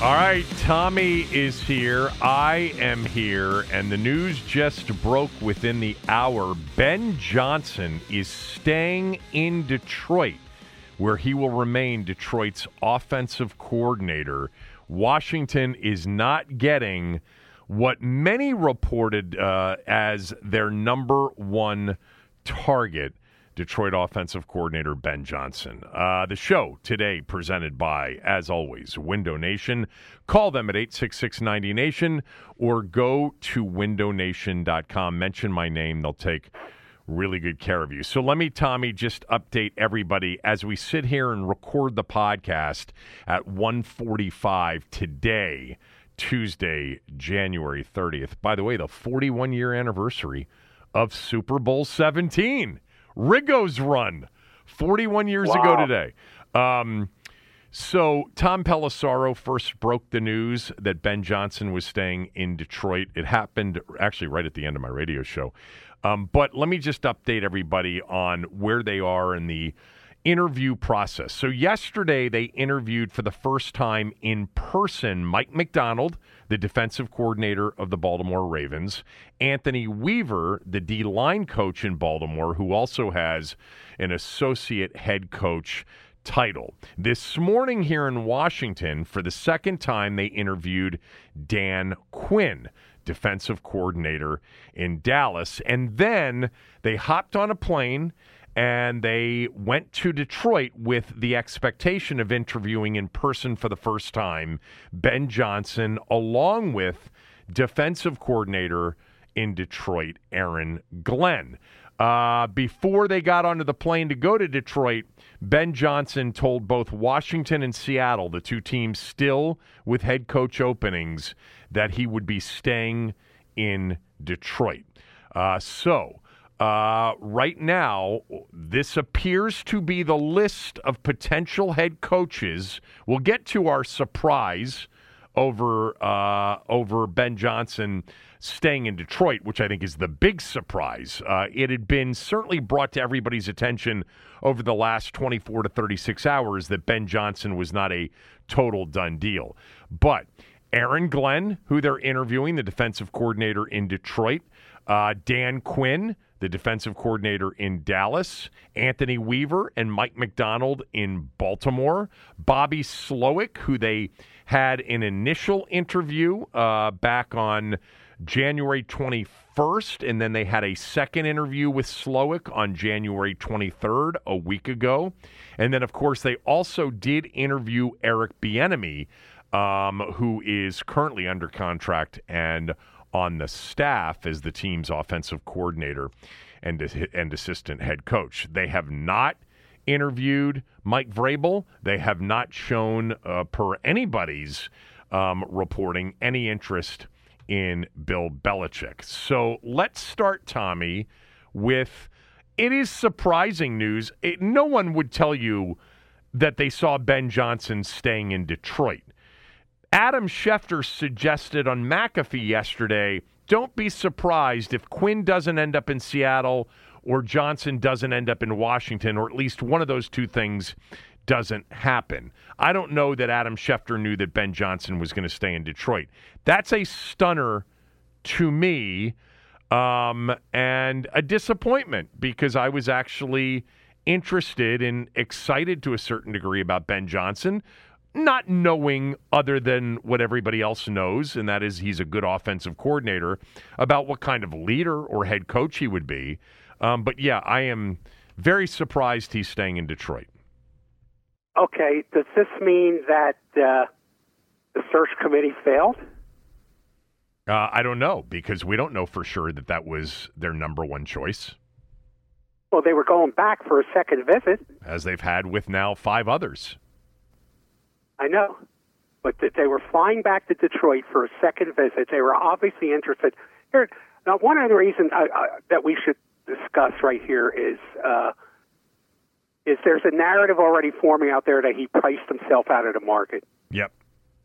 All right, Tommy is here. I am here, and the news just broke within the hour. Ben Johnson is staying in Detroit, where he will remain Detroit's offensive coordinator. Washington is not getting what many reported uh, as their number one target. Detroit offensive coordinator Ben Johnson. Uh, the show today presented by, as always, Window Nation. Call them at 866 90 Nation or go to windownation.com. Mention my name, they'll take really good care of you. So let me, Tommy, just update everybody as we sit here and record the podcast at 145 today, Tuesday, January 30th. By the way, the 41 year anniversary of Super Bowl 17. Riggo's run 41 years Wow. ago today. Um, so Tom Pelissero first broke the news that Ben Johnson was staying in Detroit. It happened actually right at the end of my radio show. Um, but let me just update everybody on where they are in the interview process. So yesterday they interviewed for the first time in person Mike Macdonald, the defensive coordinator of the Baltimore Ravens, Anthony Weaver, the D line coach in Baltimore, who also has an associate head coach title. This morning here in Washington, for the second time, they interviewed Dan Quinn, defensive coordinator in Dallas. And then they hopped on a plane and they went to Detroit with the expectation of interviewing in person for the first time Ben Johnson, along with defensive coordinator in Detroit, Aaron Glenn. Uh, before they got onto the plane to go to Detroit, Ben Johnson told both Washington and Seattle, the two teams still with head coach openings, that he would be staying in Detroit. Uh, so, uh, right now, this appears to be the list of potential head coaches. We'll get to our surprise over uh, over Ben Johnson staying in Detroit, which I think is the big surprise. Uh, it had been certainly brought to everybody's attention over the last 24 to 36 hours that Ben Johnson was not a total done deal. But Aaron Glenn, who they're interviewing, the defensive coordinator in Detroit, uh, Dan Quinn, the defensive coordinator in Dallas, Anthony Weaver and Mike Macdonald in Baltimore, Bobby Slowik, who they had an initial interview uh, back on January 21st, and then they had a second interview with Slowik on January 23rd, a week ago. And then, of course, they also did interview Eric Bieniemy, um, who is currently under contract and on the staff as the team's offensive coordinator and, and assistant head coach. They have not interviewed Mike Vrabel. They have not shown, uh, per anybody's um, reporting, any interest in Bill Belichick. So let's start, Tommy, with it is surprising news. It, no one would tell you that they saw Ben Johnson staying in Detroit. Adam Schefter suggested on McAfee yesterday don't be surprised if Quinn doesn't end up in Seattle or Johnson doesn't end up in Washington, or at least one of those two things doesn't happen. I don't know that Adam Schefter knew that Ben Johnson was going to stay in Detroit. That's a stunner to me um, and a disappointment because I was actually interested and excited to a certain degree about Ben Johnson, not knowing other than what everybody else knows, and that is he's a good offensive coordinator, about what kind of leader or head coach he would be. Um, but yeah, I am very surprised he's staying in Detroit. Okay, does this mean that uh, the search committee failed? Uh, I don't know because we don't know for sure that that was their number one choice. Well, they were going back for a second visit, as they've had with now five others. I know, but that they were flying back to Detroit for a second visit. They were obviously interested. Here, now, one other reason uh, uh, that we should discuss right here is uh, is there's a narrative already forming out there that he priced himself out of the market. Yep.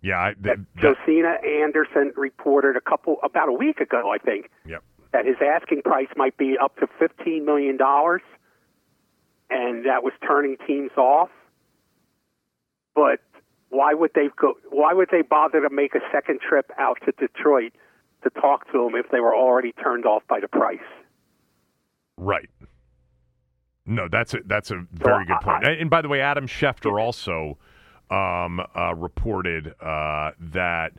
Yeah. I, that, Josina Anderson reported a couple about a week ago, I think. Yep. That his asking price might be up to fifteen million dollars, and that was turning teams off. But why would they go? Why would they bother to make a second trip out to Detroit to talk to him if they were already turned off by the price? Right. No, that's a that's a very good point. And by the way, Adam Schefter also um, uh, reported uh, that.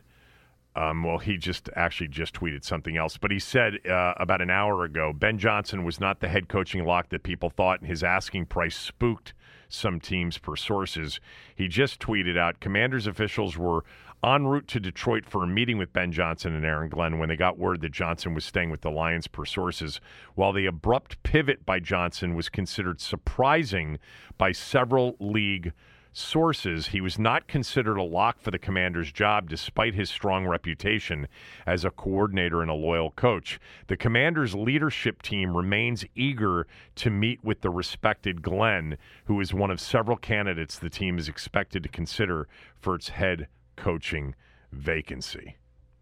Um, well, he just actually just tweeted something else, but he said uh, about an hour ago Ben Johnson was not the head coaching lock that people thought, and his asking price spooked some teams per sources. He just tweeted out Commanders officials were en route to Detroit for a meeting with Ben Johnson and Aaron Glenn when they got word that Johnson was staying with the Lions per sources. While the abrupt pivot by Johnson was considered surprising by several league sources, he was not considered a lock for the commander's job despite his strong reputation as a coordinator and a loyal coach. The commander's leadership team remains eager to meet with the respected Glenn, who is one of several candidates the team is expected to consider for its head coaching vacancy.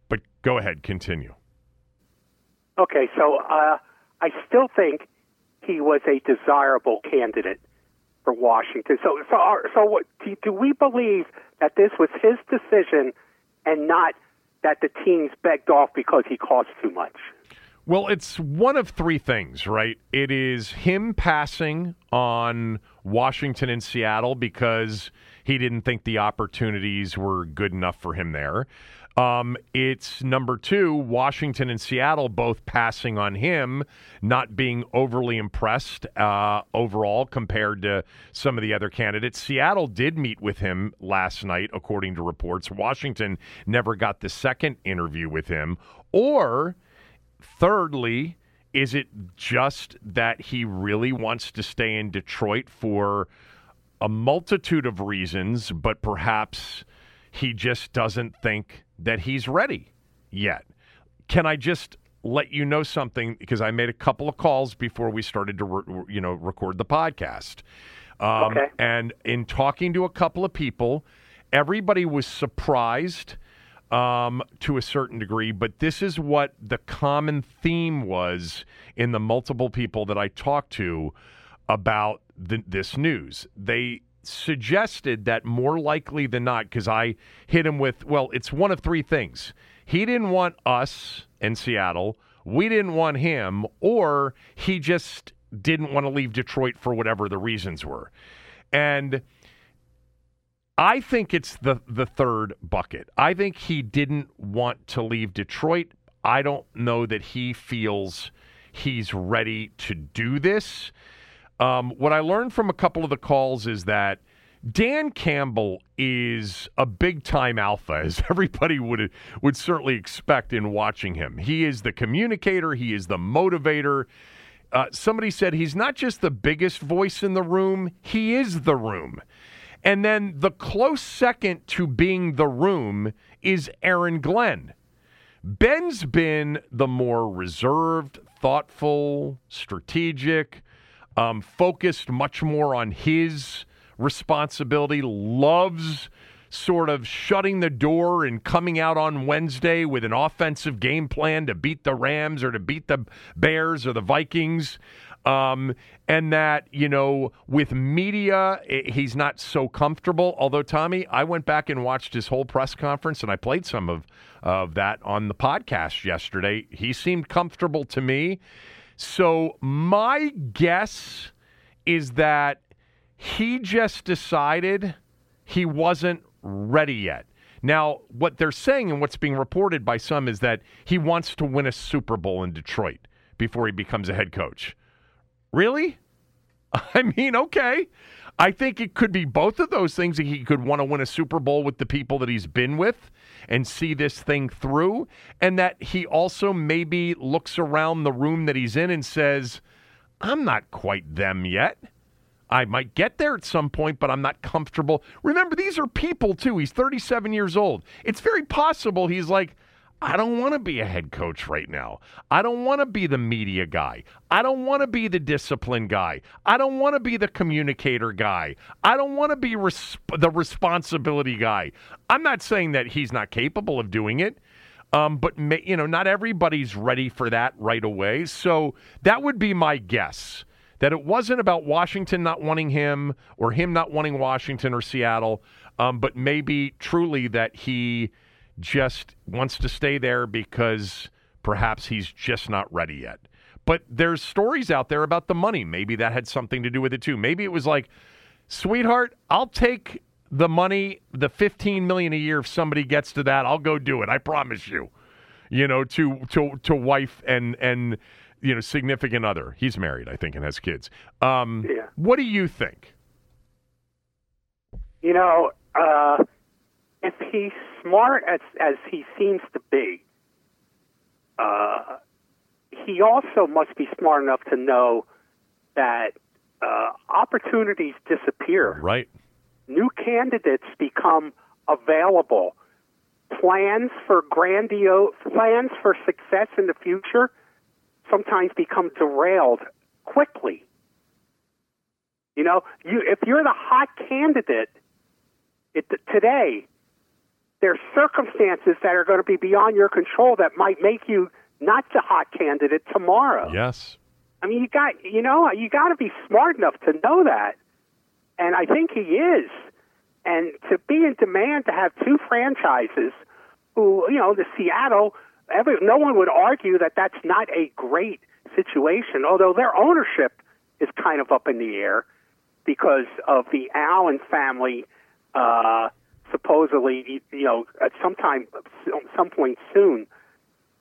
But go ahead, continue. Okay, so uh, I still think he was a desirable candidate for Washington. So, so, so, what, do, do we believe that this was his decision and not that the teams begged off because he cost too much? Well, it's one of three things, right? It is him passing on Washington and Seattle because he didn't think the opportunities were good enough for him there. Um, it's number two, Washington and Seattle both passing on him, not being overly impressed uh, overall compared to some of the other candidates. Seattle did meet with him last night, according to reports. Washington never got the second interview with him. Or, thirdly, is it just that he really wants to stay in Detroit for a multitude of reasons, but perhaps he just doesn't think that he's ready yet. Can I just let you know something because I made a couple of calls before we started to re- you know record the podcast. Um, okay. And in talking to a couple of people, everybody was surprised um, to a certain degree, but this is what the common theme was in the multiple people that I talked to about the, this news. They suggested that more likely than not, because I hit him with, well, it's one of three things. He didn't want us in Seattle, we didn't want him, or he just didn't want to leave Detroit for whatever the reasons were. And I think it's the the third bucket. I think he didn't want to leave Detroit. I don't know that he feels he's ready to do this. Um, what I learned from a couple of the calls is that Dan Campbell is a big time alpha, as everybody would would certainly expect in watching him. He is the communicator. He is the motivator. Uh, somebody said he's not just the biggest voice in the room; he is the room. And then the close second to being the room is Aaron Glenn. Ben's been the more reserved, thoughtful, strategic um, focused much more on his responsibility, loves sort of shutting the door and coming out on Wednesday with an offensive game plan to beat the Rams or to beat the Bears or the Vikings. Um, and that, you know, with media, he's not so comfortable. Although, Tommy, I went back and watched his whole press conference and I played some of, of that on the podcast yesterday. He seemed comfortable to me. So, my guess is that he just decided he wasn't ready yet. Now, what they're saying and what's being reported by some is that he wants to win a Super Bowl in Detroit before he becomes a head coach. Really? I mean, okay. I think it could be both of those things. He could want to win a Super Bowl with the people that he's been with and see this thing through. And that he also maybe looks around the room that he's in and says, I'm not quite them yet. I might get there at some point, but I'm not comfortable. Remember, these are people, too. He's 37 years old. It's very possible he's like, I don't want to be a head coach right now. I don't want to be the media guy. I don't want to be the discipline guy. I don't want to be the communicator guy. I don't want to be res- the responsibility guy. I'm not saying that he's not capable of doing it. Um, but you know, not everybody's ready for that right away. So that would be my guess that it wasn't about Washington not wanting him or him not wanting Washington or Seattle, um, but maybe truly that he just wants to stay there because perhaps he's just not ready yet. But there's stories out there about the money. Maybe that had something to do with it too. Maybe it was like, sweetheart, I'll take the money, the 15 million a year if somebody gets to that, I'll go do it. I promise you. You know, to to to wife and and you know, significant other. He's married, I think, and has kids. Um, yeah. What do you think? You know, uh, if he's smart as as he seems to be, uh, he also must be smart enough to know that uh, opportunities disappear. Right. New candidates become available. Plans for grandiose plans for success in the future sometimes become derailed quickly. You know, you if you're the hot candidate it, today, there's circumstances that are going to be beyond your control that might make you not the hot candidate tomorrow. Yes. I mean, you got you know you got to be smart enough to know that, and I think he is. And to be in demand to have two franchises, who you know, the Seattle every, no one would argue that that's not a great situation, although their ownership is kind of up in the air because of the Allen family uh, supposedly, you know, at some time, some point soon,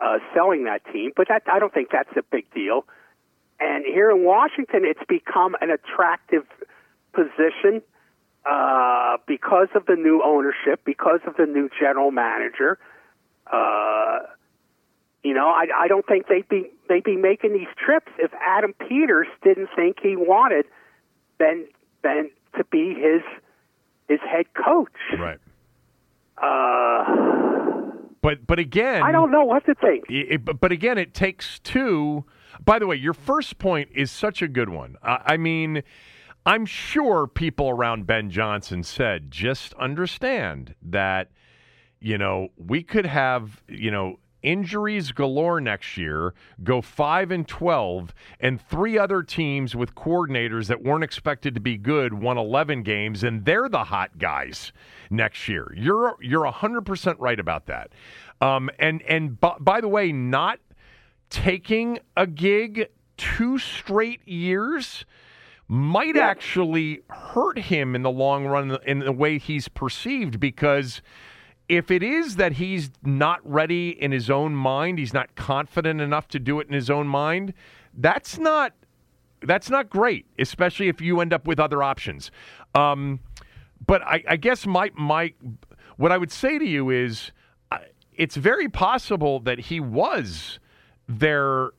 uh, selling that team. But that I don't think that's a big deal. And here in Washington, it's become an attractive position uh, because of the new ownership, because of the new general manager. Uh, you know, I, I don't think they'd be they'd be making these trips if Adam Peters didn't think he wanted Ben Ben to be his his head coach. Right. Uh, but but again, I don't know what to think. It, but, but again, it takes two. By the way, your first point is such a good one. I, I mean. I'm sure people around Ben Johnson said, just understand that, you know, we could have, you know, injuries galore next year, go 5 and 12, and three other teams with coordinators that weren't expected to be good won 11 games, and they're the hot guys next year. You're you're 100% right about that. Um, and and b- by the way, not taking a gig two straight years might actually hurt him in the long run in the way he's perceived because if it is that he's not ready in his own mind, he's not confident enough to do it in his own mind, that's not that's not great, especially if you end up with other options. Um, but I, I, guess my my what I would say to you is, uh, it's very possible that he was their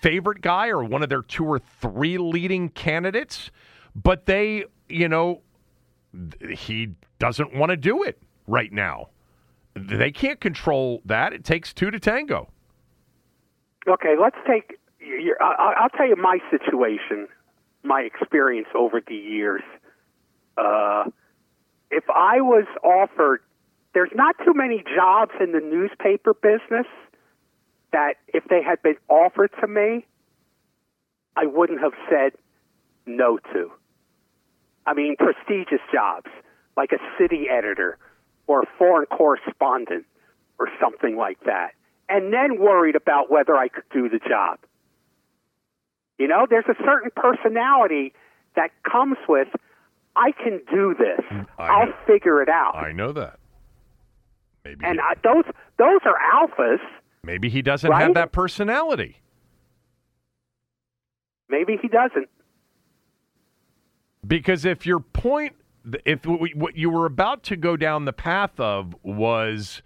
favorite guy or one of their two or three leading candidates, but they, you know, he doesn't want to do it right now they can't control that. It takes two to tango. Okay, let's take. Your, I'll tell you my situation, my experience over the years. Uh, if I was offered, there's not too many jobs in the newspaper business that if they had been offered to me, I wouldn't have said no to. I mean, prestigious jobs like a city editor or a foreign correspondent or something like that, and then worried about whether I could do the job. You know, there's a certain personality that comes with, I can do this. I will know. figure it out. I know that. Maybe and uh, those those are alphas. maybe he doesn't Right? have that personality. Maybe he doesn't. Because if your point, if what you were about to go down the path of was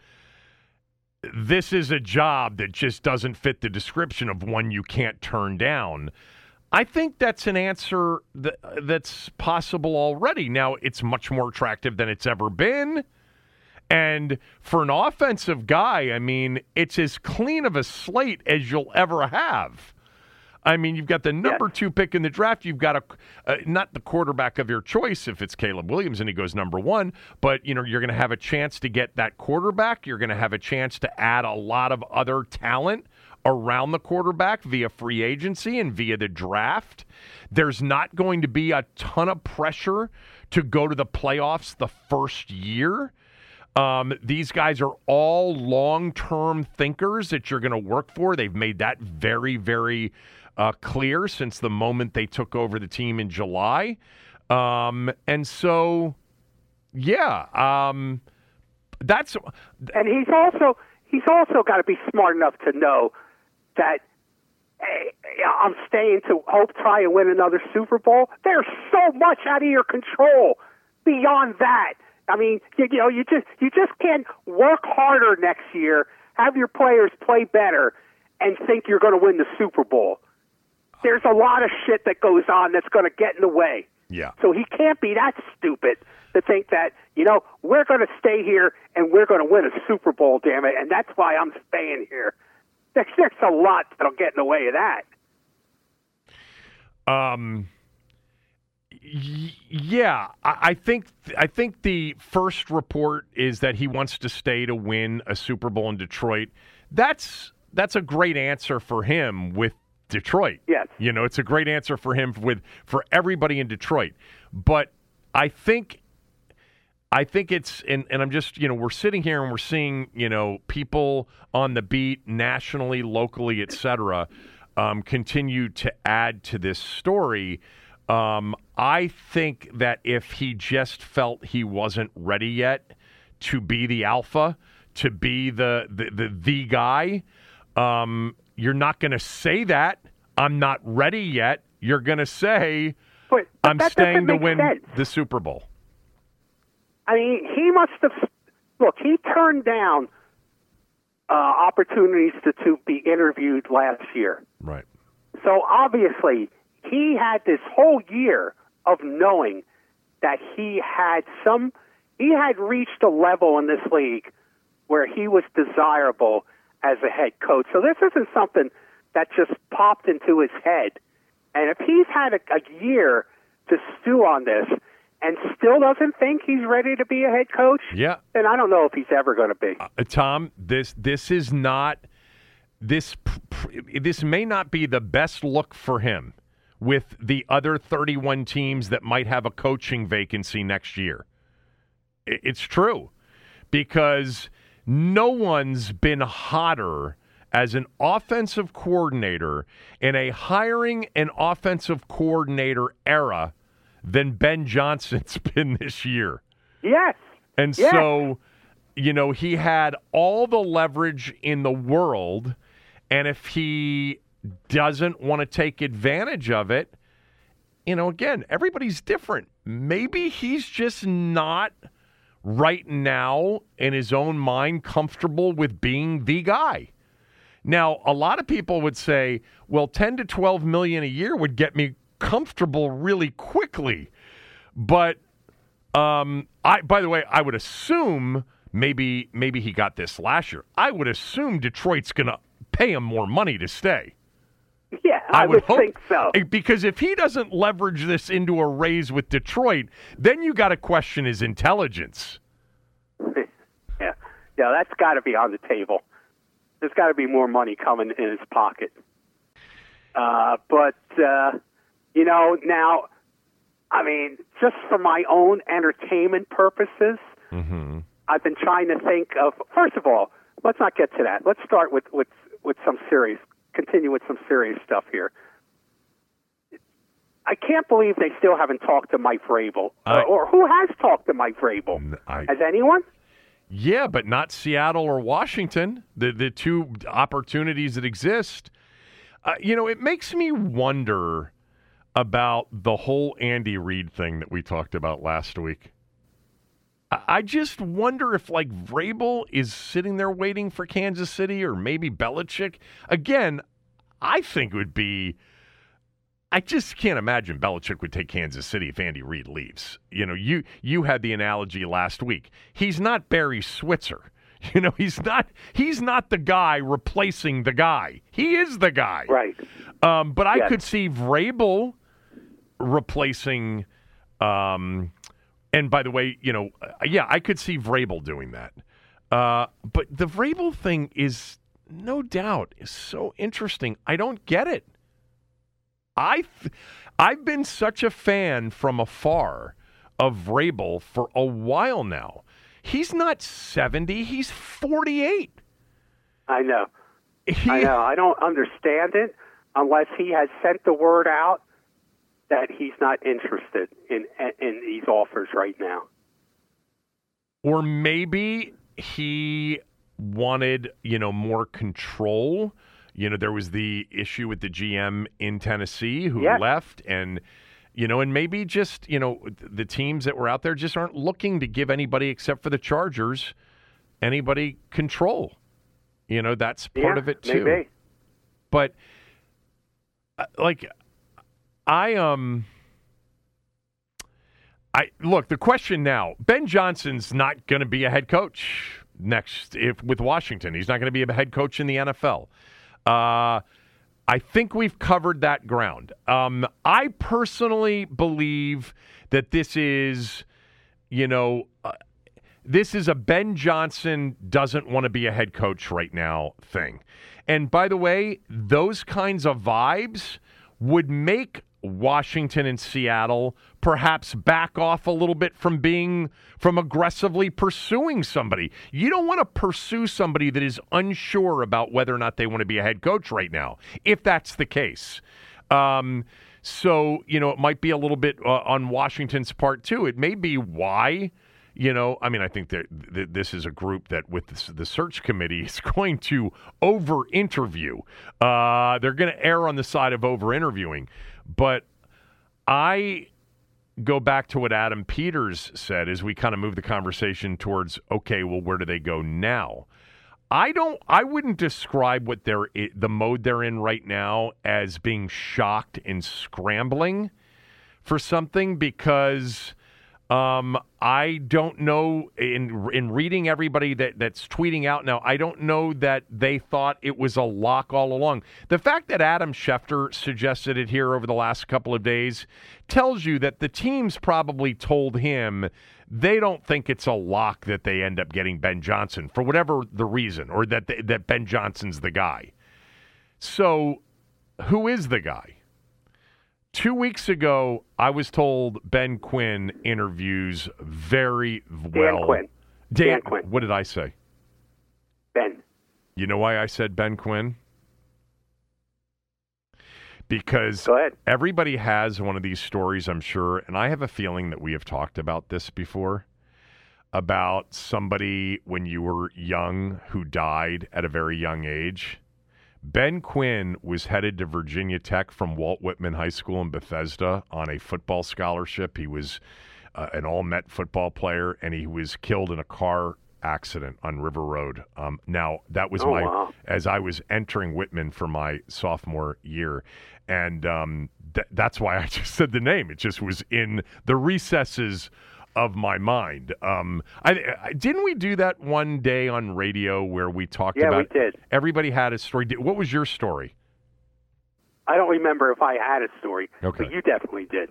this is a job that just doesn't fit the description of one you can't turn down, I think that's an answer that, that's possible already. Now, it's much more attractive than it's ever been. And for an offensive guy, I mean, it's as clean of a slate as you'll ever have. I mean, you've got the number Yes. two pick in the draft. You've got a uh, not the quarterback of your choice if it's Caleb Williams and he goes number one, but you know you're going to have a chance to get that quarterback. You're going to have a chance to add a lot of other talent around the quarterback via free agency and via the draft. There's not going to be a ton of pressure to go to the playoffs the first year. Um, these guys are all long term thinkers that you're going to work for. They've made that very, very uh, clear since the moment they took over the team in July. Um, and so, yeah, um, that's And he's also he's also got to be smart enough to know that hey, I'm staying to hope try and win another Super Bowl. There's so much out of your control beyond that. I mean, you, you know, you just you just can't work harder next year, have your players play better, and think you're going to win the Super Bowl. There's a lot of shit that goes on that's going to get in the way. yeah. So he can't be that stupid to think that, you know, we're going to stay here and we're going to win a Super Bowl, damn it, and that's why I'm staying here. There's, there's a lot that'll get in the way of that. Um, y- yeah, I, I think I think the first report is that he wants to stay to win a Super Bowl in Detroit. That's that's a great answer for him with Detroit. Yes. you know, it's a great answer for him with for everybody in Detroit. But I think I think it's and, and I'm just you know we're sitting here and we're seeing you know people on the beat nationally, locally, et cetera, um, continue to add to this story. Um, I think that if he just felt he wasn't ready yet to be the alpha, to be the the the, the guy, um, you're not going to say that I'm not ready yet. You're going to say But, but I'm staying to win sense. the Super Bowl. I mean, he must have. Look, he turned down uh, opportunities to, to be interviewed last year. Right. So obviously, he had this whole year of knowing that he had some, he had reached a level in this league where he was desirable as a head coach. So this isn't something that just popped into his head. And if he's had a, a year to stew on this and still doesn't think he's ready to be a head coach, Yeah. then I don't know if he's ever going to be. Uh, Tom, this this is not this this may not be the best look for him with the other 31 teams that might have a coaching vacancy next year. It's true because no one's been hotter as an offensive coordinator in a hiring an offensive coordinator era than Ben Johnson's been this year. Yes. And Yes. so, you know, he had all the leverage in the world. And if he doesn't want to take advantage of it, you know, again, everybody's different. Maybe he's just not right now in his own mind comfortable with being the guy. Now, a lot of people would say, well, 10 to 12 million a year would get me comfortable really quickly. But um, I by the way, I would assume maybe maybe he got this last year. I would assume Detroit's going to pay him more money to stay. Yeah, I, would, hope think so. Eh, because if he doesn't leverage this into a raise with Detroit, then you got to question his intelligence. Yeah, yeah, that's got to be on the table. There's got to be more money coming in his pocket. Uh, but uh, you know, now, I mean, just for my own entertainment purposes, Mm-hmm. I've been trying to think of. First of all, let's not get to that. Let's start with with with some serious. Continue with some serious stuff here. I can't believe they still haven't talked to Mike Vrabel, I- or, or who has talked to Mike Vrabel? I, Has anyone? Yeah, but not Seattle or Washington, the the two opportunities that exist. Uh, you know, it makes me wonder about the whole Andy Reid thing that we talked about last week. I- I just wonder if like Vrabel is sitting there waiting for Kansas City or maybe Belichick. Again, I think it would be I just can't imagine Belichick would take Kansas City if Andy Reid leaves. You know, you you had the analogy last week. He's not Barry Switzer. You know, he's not he's not the guy replacing the guy. He is the guy. Right. Um, but I Yes. could see Vrabel replacing. Um, and by the way, you know, uh, yeah, I could see Vrabel doing that. Uh, but the Vrabel thing is no doubt is so interesting. I don't get it. I, th- I've been such a fan from afar of Vrabel for a while now. He's not seventy; he's forty-eight. I know. He- I know. I don't understand it unless he has sent the word out that he's not interested in in these offers right now. Or maybe he wanted, you know, more control. You know, there was the issue with the GM in Tennessee who Yes. left and you know, and maybe just, you know, the teams that were out there just aren't looking to give anybody except for the Chargers anybody control. You know, that's part Yeah, of it too. Maybe. But uh, like I um I look, the question now, Ben Johnson's not going to be a head coach next if with Washington. He's not going to be a head coach in the NFL. Uh I think we've covered that ground. Um, I personally believe that this is, you know, uh, this is a Ben Johnson doesn't want to be a head coach right now thing. And by the way, those kinds of vibes would make Washington and Seattle perhaps back off a little bit from being from aggressively pursuing somebody. You don't want to pursue somebody that is unsure about whether or not they want to be a head coach right now, if that's the case. Um, so, you know, it might be a little bit uh, on Washington's part too. It may be why you know, I mean, I think that th- this is a group that, with this, the search committee, is going to over interview. Uh, they're going to err on the side of over interviewing. But I go back to what Adam Peters said as we kind of move the conversation towards okay, well, where do they go now? I don't. I wouldn't describe what they're the mode they're in right now as being shocked and scrambling for something because um, I don't know in in reading everybody that that's tweeting out now. I don't know that they thought it was a lock all along. The fact that Adam Schefter suggested it here over the last couple of days tells you that the teams probably told him they don't think it's a lock that they end up getting Ben Johnson for whatever the reason, or that they, that Ben Johnson's the guy. So, who is the guy? Two weeks ago, I was told Ben Quinn interviews very well. Quinn. Dan, Dan Quinn. What did I say? Ben. You know why I said Ben Quinn? Because everybody has one of these stories, I'm sure, and I have a feeling that we have talked about this before about somebody when you were young who died at a very young age. Ben Quinn was headed to Virginia Tech from Walt Whitman High School in Bethesda on a football scholarship. He was uh, an all Met football player, and he was killed in a car accident on River Road. Um, now, that was Oh, my, wow. as I was entering Whitman for my sophomore year. And um, th- that's why I just said the name. It just was in the recesses of my mind. Um, I, I didn't we do that one day on radio where we talked Yeah, we about did. everybody had a story. What was your story? I don't remember if I had a story, Okay. but you definitely did.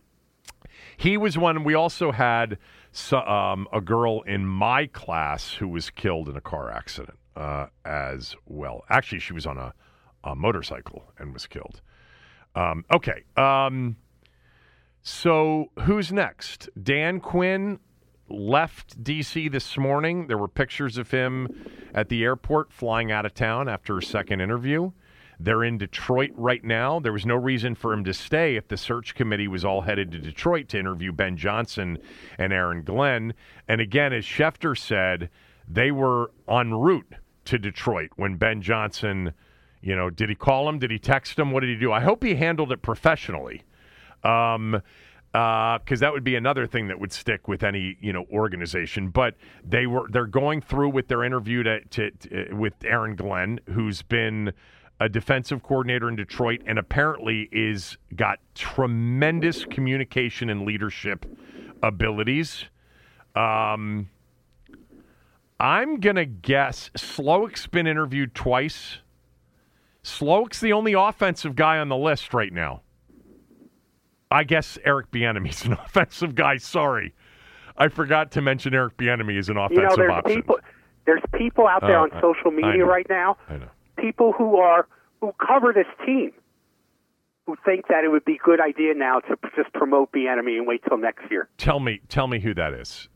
He was one. We also had um, a girl in my class who was killed in a car accident uh, as well. Actually, she was on a, a motorcycle and was killed. Um, okay. Um, so who's next? Dan Quinn left D.C. this morning. There were pictures of him at the airport flying out of town after a second interview. They're in Detroit right now. There was no reason for him to stay if the search committee was all headed to Detroit to interview Ben Johnson and Aaron Glenn. And again, as Schefter said, they were en route to Detroit when Ben Johnson, you know, did he call him? Did he text him? What did he do? I hope he handled it professionally. Um, because uh, that would be another thing that would stick with any you know organization. But they were they're going through with their interview to, to, to, with Aaron Glenn, who's been a defensive coordinator in Detroit and apparently is got tremendous communication and leadership abilities. Um, I'm gonna guess Slowik's been interviewed twice. Slowik's the only offensive guy on the list right now. I guess Eric Bieniemy is an offensive guy. Sorry, I forgot to mention Eric Bieniemy is an offensive you know, there's option. People, there's people out there Oh, on I- social media right now. I know. People who are who cover this team, who think that it would be a good idea now to just promote Bieniemy and wait till next year. Tell me, tell me who that is.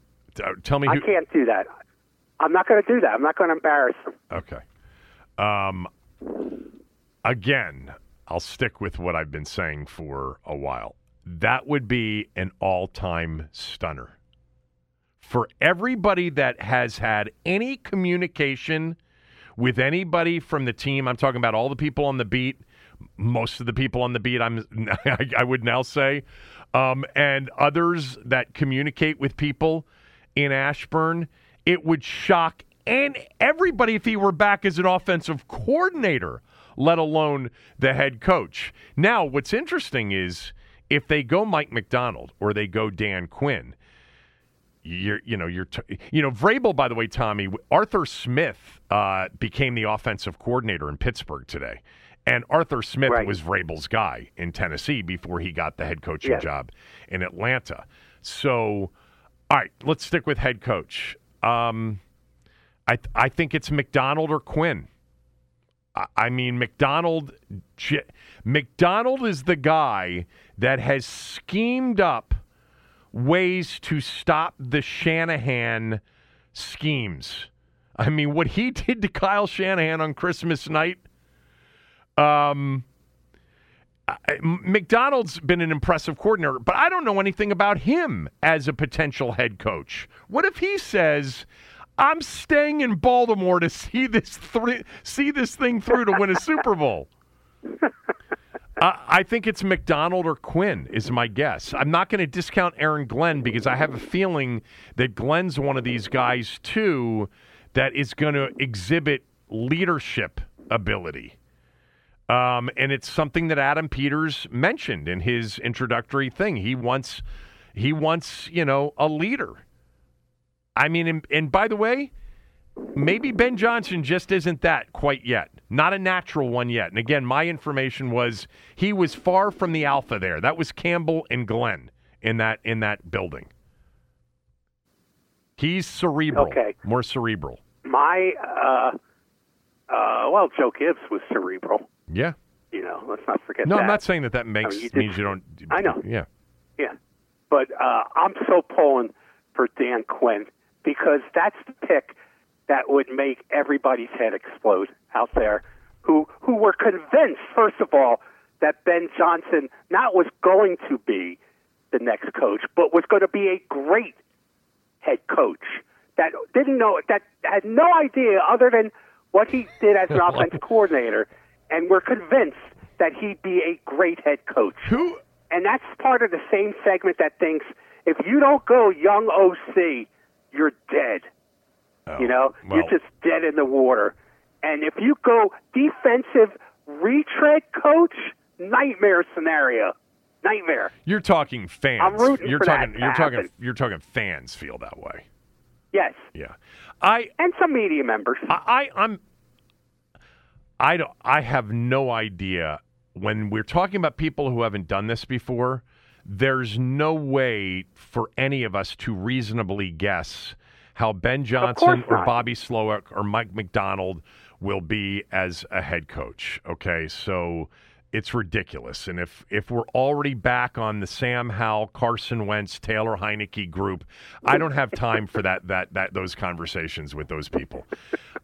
Uh, Tell me I can't do that. I'm not going to do that. I'm not going to embarrass them. Okay. Um, again, I'll stick with what I've been saying for a while. That would be an all time stunner. For everybody that has had any communication with anybody from the team, I'm talking about all the people on the beat, most of the people on the beat, I'm, I would now say, um, and others that communicate with people in Ashburn, it would shock and everybody if he were back as an offensive coordinator, let alone the head coach. Now, what's interesting is if they go Mike Macdonald or they go Dan Quinn, you're, you know, you're, t- you know, Vrabel. By the way, Tommy Arthur Smith uh, became the offensive coordinator in Pittsburgh today, and Arthur Smith Right. was Vrabel's guy in Tennessee before he got the head coaching Yes. job in Atlanta. So, all right, let's stick with head coach. Um, I I think it's Macdonald or Quinn. I- mean, Macdonald. Macdonald is the guy that has schemed up ways to stop the Shanahan schemes. I mean, what he did to Kyle Shanahan on Christmas night. Um, Macdonald's been an impressive coordinator, but I don't know anything about him as a potential head coach. What if he says, "I'm staying in Baltimore to see this three, see this thing through to win a Super Bowl"? I I think it's Macdonald or Quinn is my guess. I'm not going to discount Aaron Glenn because I have a feeling that Glenn's one of these guys too that is going to exhibit leadership ability. Um, and it's something that Adam Peters mentioned in his introductory thing. He wants, he wants, you know, a leader. I mean, and, and by the way, maybe Ben Johnson just isn't that quite yet. Not a natural one yet. And again, my information was he was far from the alpha there. That was Campbell and Glenn in that in that building. He's cerebral. Okay. More cerebral. My, uh, uh, well, Joe Gibbs was cerebral. Yeah. You know, let's not forget No, that. I'm not saying that that makes you did- means you don't. I know. Yeah. Yeah, but uh, I'm so pulling for Dan Quinn because that's the pick that would make everybody's head explode out there. Who who were convinced, first of all, that Ben Johnson not was going to be the next coach, but was going to be a great head coach. That didn't know that had no idea other than what he did as an offense coordinator, and were convinced that he'd be a great head coach. Who? And that's part of the same segment that thinks if you don't go young OC, you're dead. you oh, know, well- you're just dead uh, in the water. And if you go defensive retread coach, nightmare scenario. Nightmare. You're talking fans. I'm rooting you're for talking. to you're talking. happen. You're talking. Fans feel that way. Yes. Yeah. I. And some media members. I. I I'm. I don't. I have no idea when we're talking about people who haven't done this before. There's no way for any of us to reasonably guess how Ben Johnson or. Bobby Slowik or Mike Macdonald will be as a head coach. Okay, so it's ridiculous. And if if we're already back on the Sam Howell, Carson Wentz, Taylor Heinicke group, I don't have time for that that that those conversations with those people.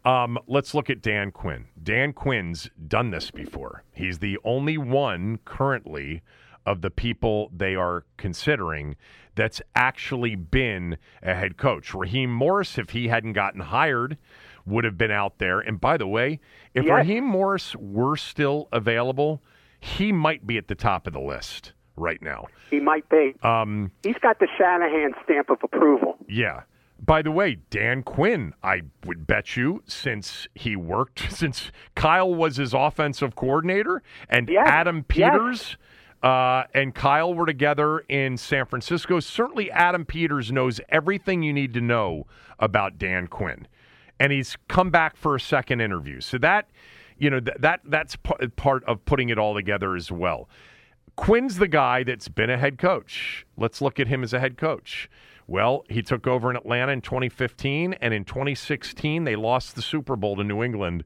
Um, let's look at Dan Quinn. Dan Quinn's done this before. He's the only one currently of the people they are considering that's actually been a head coach. Raheem Morris, if he hadn't gotten hired, would have been out there. And by the way, if Yes. Raheem Morris were still available, he might be at the top of the list right now. He might be. Um, He's got the Shanahan stamp of approval. yeah. By the way, Dan Quinn, I would bet you, since he worked, since Kyle was his offensive coordinator and Yes, Adam yes. Uh, and Kyle were together in San Francisco, certainly Adam Peters knows everything you need to know about Dan Quinn. And he's come back for a second interview. So that, you know, th- that that's p- part of putting it all together as well. Quinn's the guy that's been a head coach. Let's look at him as a head coach. Well, he took over in Atlanta in 2015, and in 2016, they lost the Super Bowl to New England,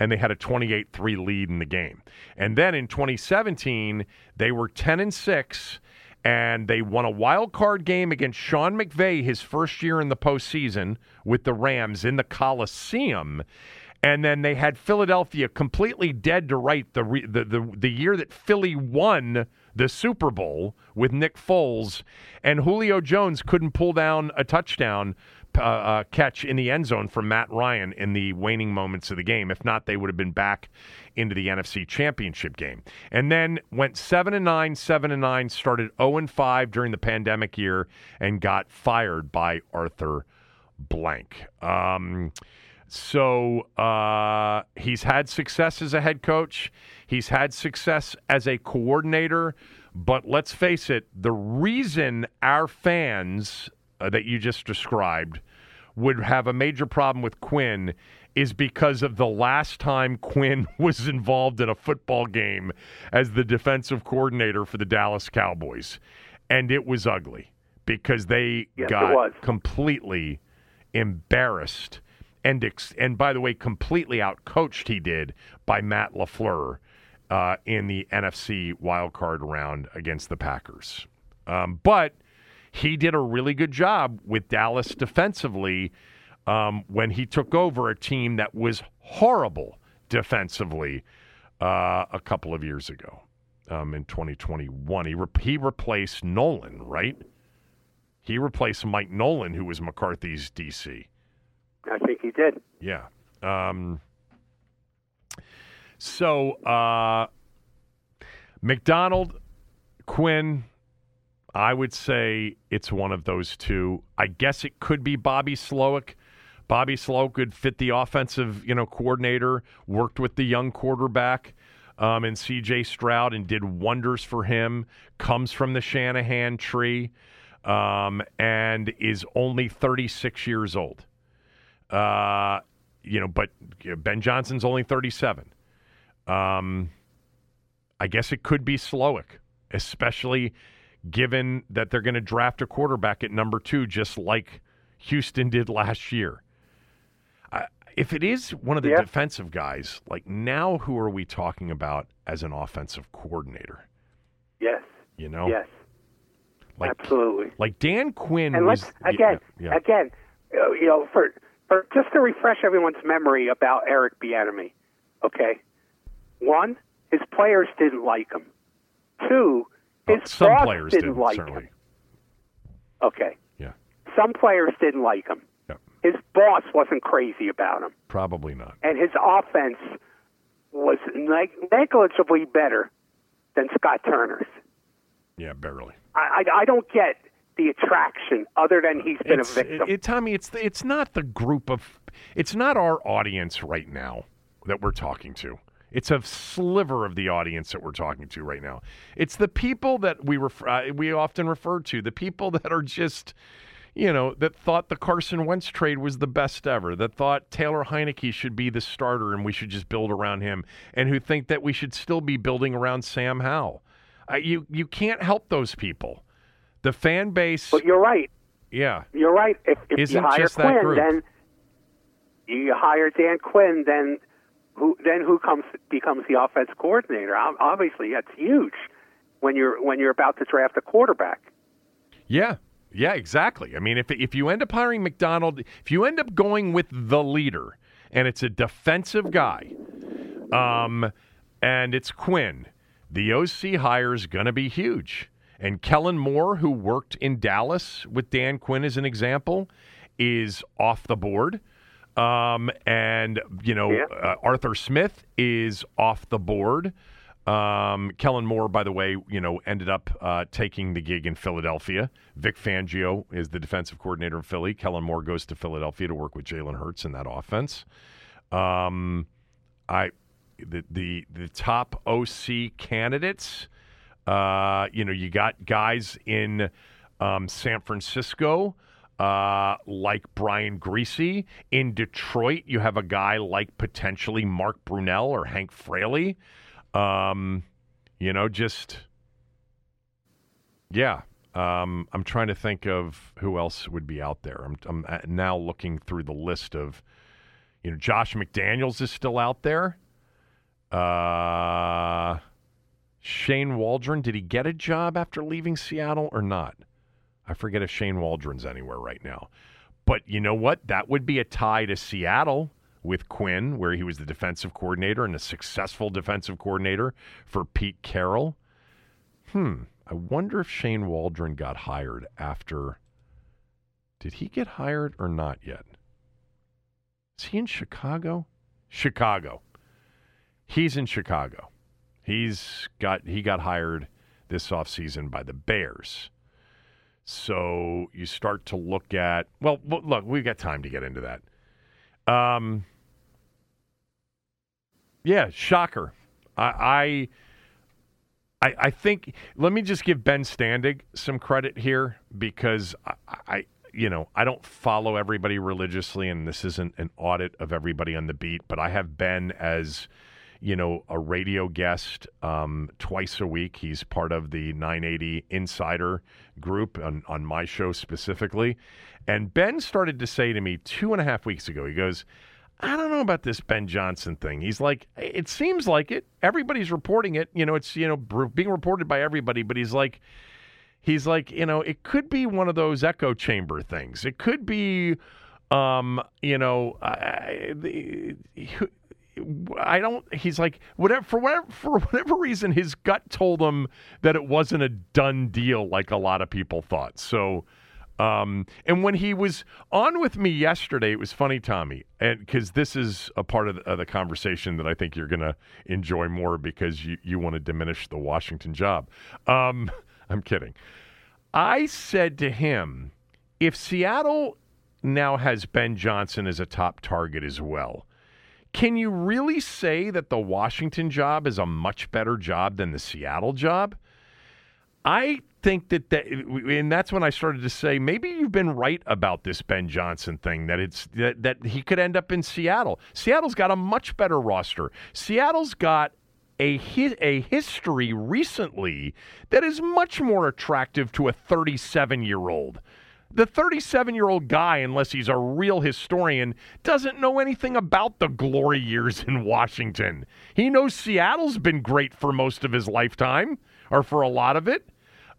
and they had a 28 3 lead in the game. And then in 2017, they were 10 and 6, and they won a wild card game against Sean McVay his first year in the postseason with the Rams in the Coliseum. And then they had Philadelphia completely dead to right the, re- the the the year that Philly won the Super Bowl with Nick Foles, and Julio Jones couldn't pull down a touchdown uh, uh, catch in the end zone from Matt Ryan in the waning moments of the game. If not, they would have been back into the NFC Championship game. And then went seven and nine, seven and nine, started zero and five during the pandemic year, and got fired by Arthur Blank. Um, so uh, he's had success as a head coach. He's had success as a coordinator. But let's face it, the reason our fans uh, that you just described would have a major problem with Quinn is because of the last time Quinn was involved in a football game as the defensive coordinator for the Dallas Cowboys. And it was ugly because they Yes, got completely embarrassed and ex- and by the way, completely outcoached he did by Matt LaFleur uh, in the NFC wildcard round against the Packers. Um, but he did a really good job with Dallas defensively um, when he took over a team that was horrible defensively uh, a couple of years ago um, in 2021. He, re- he replaced Nolan, right? He replaced Mike Nolan, who was McCarthy's DC. I think he did. Yeah. Um, so uh, Macdonald, Quinn, I would say it's one of those two. I guess it could be Bobby Slowik. Bobby Slowik could fit the offensive, you know, coordinator. Worked with the young quarterback um, and C.J. Stroud and did wonders for him. Comes from the Shanahan tree um, and is only 36 years old. Uh, you know, but Ben Johnson's only 37. Um, I guess it could be Slowik, especially given that they're going to draft a quarterback at number two, just like Houston did last year. If it is one of the Yeah. defensive guys, like now, who are we talking about as an offensive coordinator? Yes. You know, Yes. like absolutely. like Dan Quinn And was again, yeah, yeah. again, uh, you know, for for just to refresh everyone's memory about Eric Bieniemy. Okay, one, his players didn't like him. Two, his some boss players didn't did like certainly. him. Okay, Yeah, some players didn't like him. yeah, His boss wasn't crazy about him, probably not. and his offense was neg- negligibly better than Scott Turner's. Yeah, barely. I, I, I don't get the attraction other than he's been it's, a victim. It, it- Tommy, it's the, it's not the group of, it's not our audience right now that we're talking to. It's a sliver of the audience that we're talking to right now. It's the people that we refer, uh, we often refer to, the people that are just, you know, that thought the Carson Wentz trade was the best ever, that thought Taylor Heinicke should be the starter and we should just build around him, and who think that we should still be building around Sam Howell. Uh, you you can't help those people. The fan base, but you're right. yeah. You're right. If, if Isn't you hire Quinn, then you hire Dan Quinn, then who then who comes becomes the offense coordinator? Obviously, that's huge when you're when you're about to draft a quarterback. Yeah, yeah, exactly. I mean, if if you end up hiring Macdonald, if you end up going with the leader, and it's a defensive guy, um, and it's Quinn, the OC hire is going to be huge. And Kellen Moore, who worked in Dallas with Dan Quinn as an example, is off the board. Um, and, you know, yeah. uh, Arthur Smith is off the board. Um, Kellen Moore, by the way, you know, ended up uh, taking the gig in Philadelphia. Vic Fangio is the defensive coordinator of Philly. Kellen Moore goes to Philadelphia to work with Jalen Hurts in that offense. Um, I the the the top OC candidates. Uh, you know, you got guys in um, San Francisco uh, like Brian Griese. In Detroit, you have a guy like potentially Mark Brunell or Hank Fraley. Um, you know, just yeah. Um, I'm trying to think of who else would be out there. I'm, I'm now looking through the list of, you know, Josh McDaniels is still out there. Uh, Shane Waldron, did he get a job after leaving Seattle or not? I forget if Shane Waldron's anywhere right now. But you know what? That would be a tie to Seattle with Quinn, where he was the defensive coordinator and a successful defensive coordinator for Pete Carroll. Hmm. I wonder if Shane Waldron got hired after. Did he get hired or not yet? Is he in Chicago? Chicago. He's in Chicago. He's got he got hired this offseason by the Bears. So you start to look at well, look, we've got time to get into that. Um, yeah, shocker. I, I, I think. Let me just give Ben Standig some credit here because I, I, you know, I don't follow everybody religiously, and this isn't an audit of everybody on the beat, but I have Ben as you know, a radio guest um, twice a week. He's part of the 980 Insider group on, on my show specifically. And Ben started to say to me two and a half weeks ago, he goes, I don't know about this Ben Johnson thing. He's like, it seems like it. Everybody's reporting it. You know, it's, you know, being reported by everybody, but he's like, he's like, you know, it could be one of those echo chamber things. It could be, um, you know, uh, I don't. He's like whatever for whatever for whatever reason, his gut told him that it wasn't a done deal like a lot of people thought. So, um, and when he was on with me yesterday, it was funny, Tommy, and because this is a part of the, of the, conversation that I think you're to enjoy more because you you want to diminish the Washington job. Um, I'm kidding. I said to him, if Seattle now has Ben Johnson as a top target as well can you really say that the Washington job is a much better job than the Seattle job? I think that, that and that's when I started to say maybe you've been right about this Ben Johnson thing that it's that, that he could end up in Seattle. Seattle's got a much better roster. Seattle's got a a history recently that is much more attractive to a 37 year old the 37 year old guy, unless he's a real historian, doesn't know anything about the glory years in Washington. He knows Seattle's been great for most of his lifetime, or for a lot of it.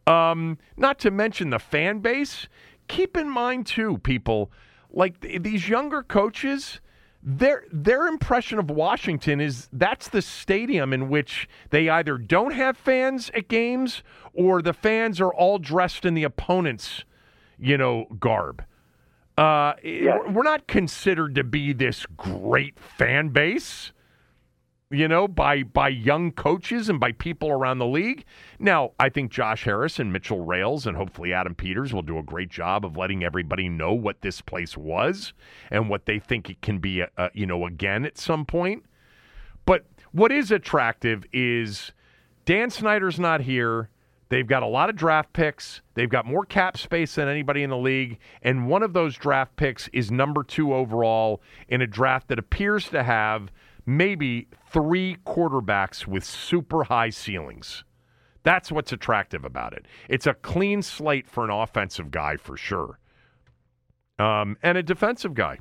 Um, not to mention the fan base. Keep in mind, too, people, like th- these younger coaches. Their their impression of Washington is that's the stadium in which they either don't have fans at games or the fans are all dressed in the opponent's you know, garb. Uh, yes. We're not considered to be this great fan base, you know, by by young coaches and by people around the league. Now, I think Josh Harris and Mitchell Rales and hopefully Adam Peters will do a great job of letting everybody know what this place was and what they think it can be, uh, you know, again at some point. But what is attractive is Dan Snyder's not here. They've got a lot of draft picks. They've got more cap space than anybody in the league. And one of those draft picks is number two overall in a draft that appears to have maybe three quarterbacks with super high ceilings. That's what's attractive about it. It's a clean slate for an offensive guy for sure, um, and a defensive guy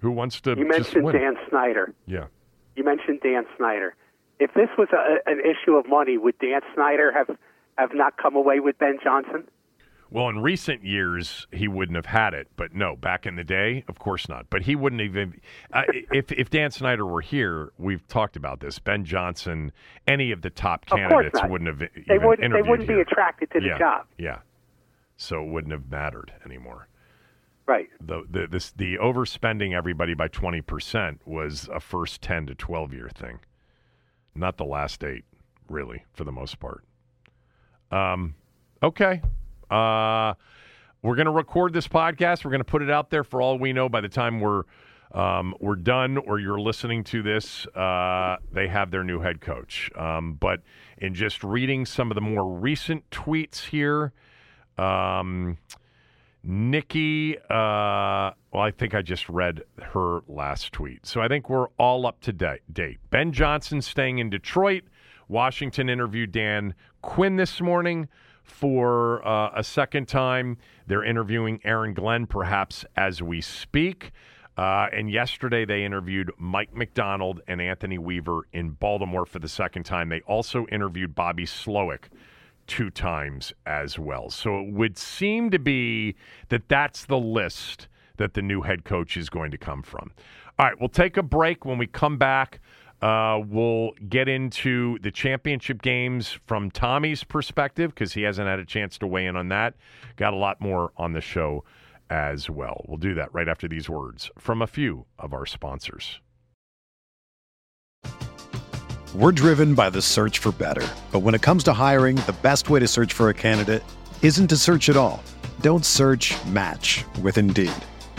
who wants to. You mentioned Dan Snyder. Yeah. You mentioned Dan Snyder. If this was a, an issue of money, would Dan Snyder have have not come away with Ben Johnson? Well, in recent years, he wouldn't have had it, but no, back in the day, of course not. But he wouldn't even. Uh, if if Dan Snyder were here, we've talked about this. Ben Johnson, any of the top candidates wouldn't have. They wouldn't. They wouldn't here. be attracted to yeah, the job. Yeah, so it wouldn't have mattered anymore. Right. The the this the overspending everybody by twenty percent was a first ten to twelve year thing, not the last eight, really, for the most part. Um, okay. Uh, we're going to record this podcast. We're going to put it out there for all we know. By the time we're um, we're done, or you're listening to this, uh, they have their new head coach. Um, but in just reading some of the more recent tweets here, um, Nikki, uh, well, I think I just read her last tweet. So I think we're all up to date. Ben Johnson staying in Detroit. Washington interviewed Dan Quinn this morning for uh, a second time. They're interviewing Aaron Glenn, perhaps as we speak. Uh, and yesterday they interviewed Mike Macdonald and Anthony Weaver in Baltimore for the second time. They also interviewed Bobby Slowik two times as well. So it would seem to be that that's the list that the new head coach is going to come from. All right, we'll take a break. When we come back, uh, we'll get into the championship games from Tommy's perspective because he hasn't had a chance to weigh in on that. Got a lot more on the show as well. We'll do that right after these words from a few of our sponsors. We're driven by the search for better. But when it comes to hiring, the best way to search for a candidate isn't to search at all. Don't search match with Indeed.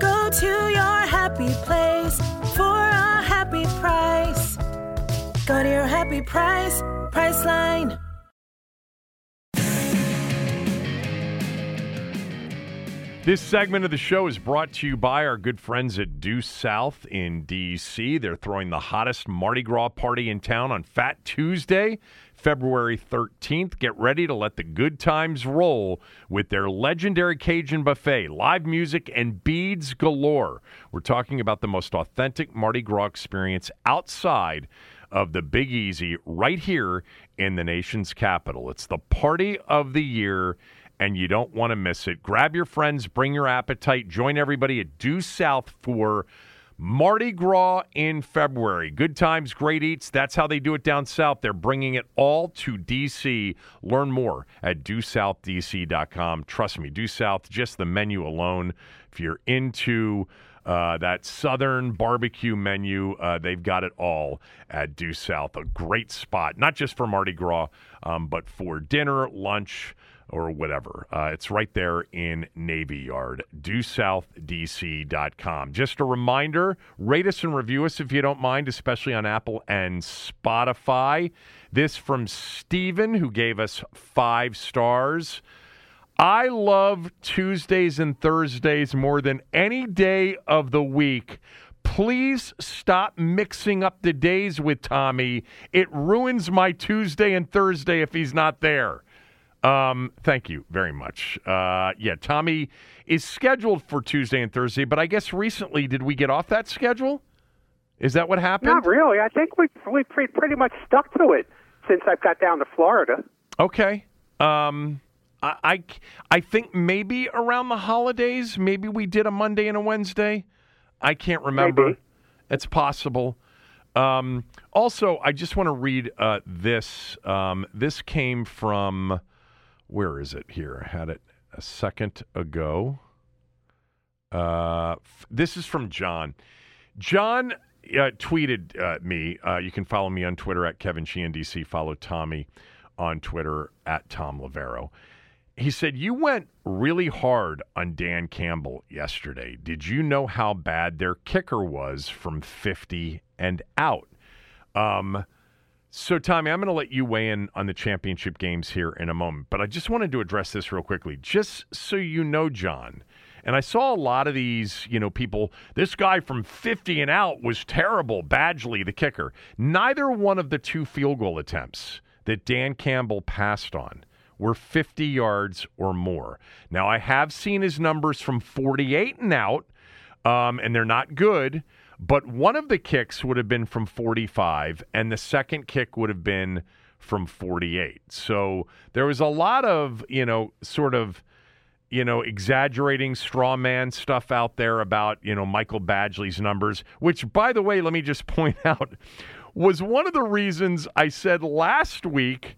Go to your happy place for a happy price. Go to your happy price, Priceline. This segment of the show is brought to you by our good friends at Due South in D.C. They're throwing the hottest Mardi Gras party in town on Fat Tuesday, February 13th. Get ready to let the good times roll with their legendary Cajun buffet, live music, and beads galore. We're talking about the most authentic Mardi Gras experience outside of the Big Easy right here in the nation's capital. It's the party of the year and you don't want to miss it. Grab your friends, bring your appetite, join everybody at Due South for Mardi Gras in February. Good times, great eats. That's how they do it down south. They're bringing it all to DC. Learn more at DueSouthDC.com. Trust me, Due South, just the menu alone. If you're into uh, that southern barbecue menu, uh, they've got it all at Due South. A great spot, not just for Mardi Gras, um, but for dinner, lunch, or whatever. Uh, it's right there in Navy Yard, DueSouthDC.com. Just a reminder rate us and review us if you don't mind, especially on Apple and Spotify. This from Steven, who gave us five stars. I love Tuesdays and Thursdays more than any day of the week. Please stop mixing up the days with Tommy. It ruins my Tuesday and Thursday if he's not there. Um, thank you very much. Uh, yeah, Tommy is scheduled for Tuesday and Thursday, but I guess recently did we get off that schedule? Is that what happened? Not really. I think we we pre- pretty much stuck to it since I've got down to Florida. Okay. Um, I, I, I think maybe around the holidays, maybe we did a Monday and a Wednesday. I can't remember. Maybe. It's possible. Um, also, I just want to read uh, this. Um, this came from, where is it here? I had it a second ago. Uh, f- this is from John. John uh, tweeted uh, me. Uh, you can follow me on Twitter at Kevin Sheehan DC. Follow Tommy on Twitter at Thom Loverro. He said, You went really hard on Dan Campbell yesterday. Did you know how bad their kicker was from 50 and out? Um, so, Tommy, I'm going to let you weigh in on the championship games here in a moment, but I just wanted to address this real quickly, just so you know, John. And I saw a lot of these, you know, people. This guy from 50 and out was terrible. Badgley, the kicker. Neither one of the two field goal attempts that Dan Campbell passed on were 50 yards or more. Now, I have seen his numbers from 48 and out, um, and they're not good. But one of the kicks would have been from 45, and the second kick would have been from 48. So there was a lot of, you know, sort of, you know, exaggerating straw man stuff out there about, you know, Michael Badgley's numbers, which, by the way, let me just point out, was one of the reasons I said last week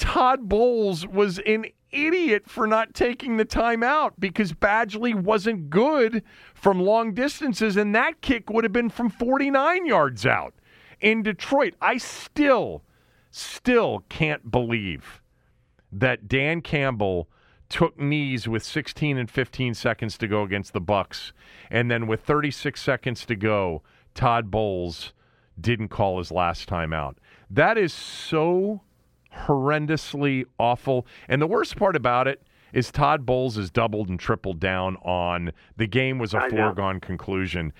Todd Bowles was an idiot for not taking the time out because Badgley wasn't good from long distances, and that kick would have been from 49 yards out in Detroit. I still, still can't believe that Dan Campbell took knees with 16 and 15 seconds to go against the Bucs, and then with 36 seconds to go, Todd Bowles didn't call his last time out. That is so horrendously awful. And the worst part about it is Todd Bowles has doubled and tripled down on the game was a foregone conclusion.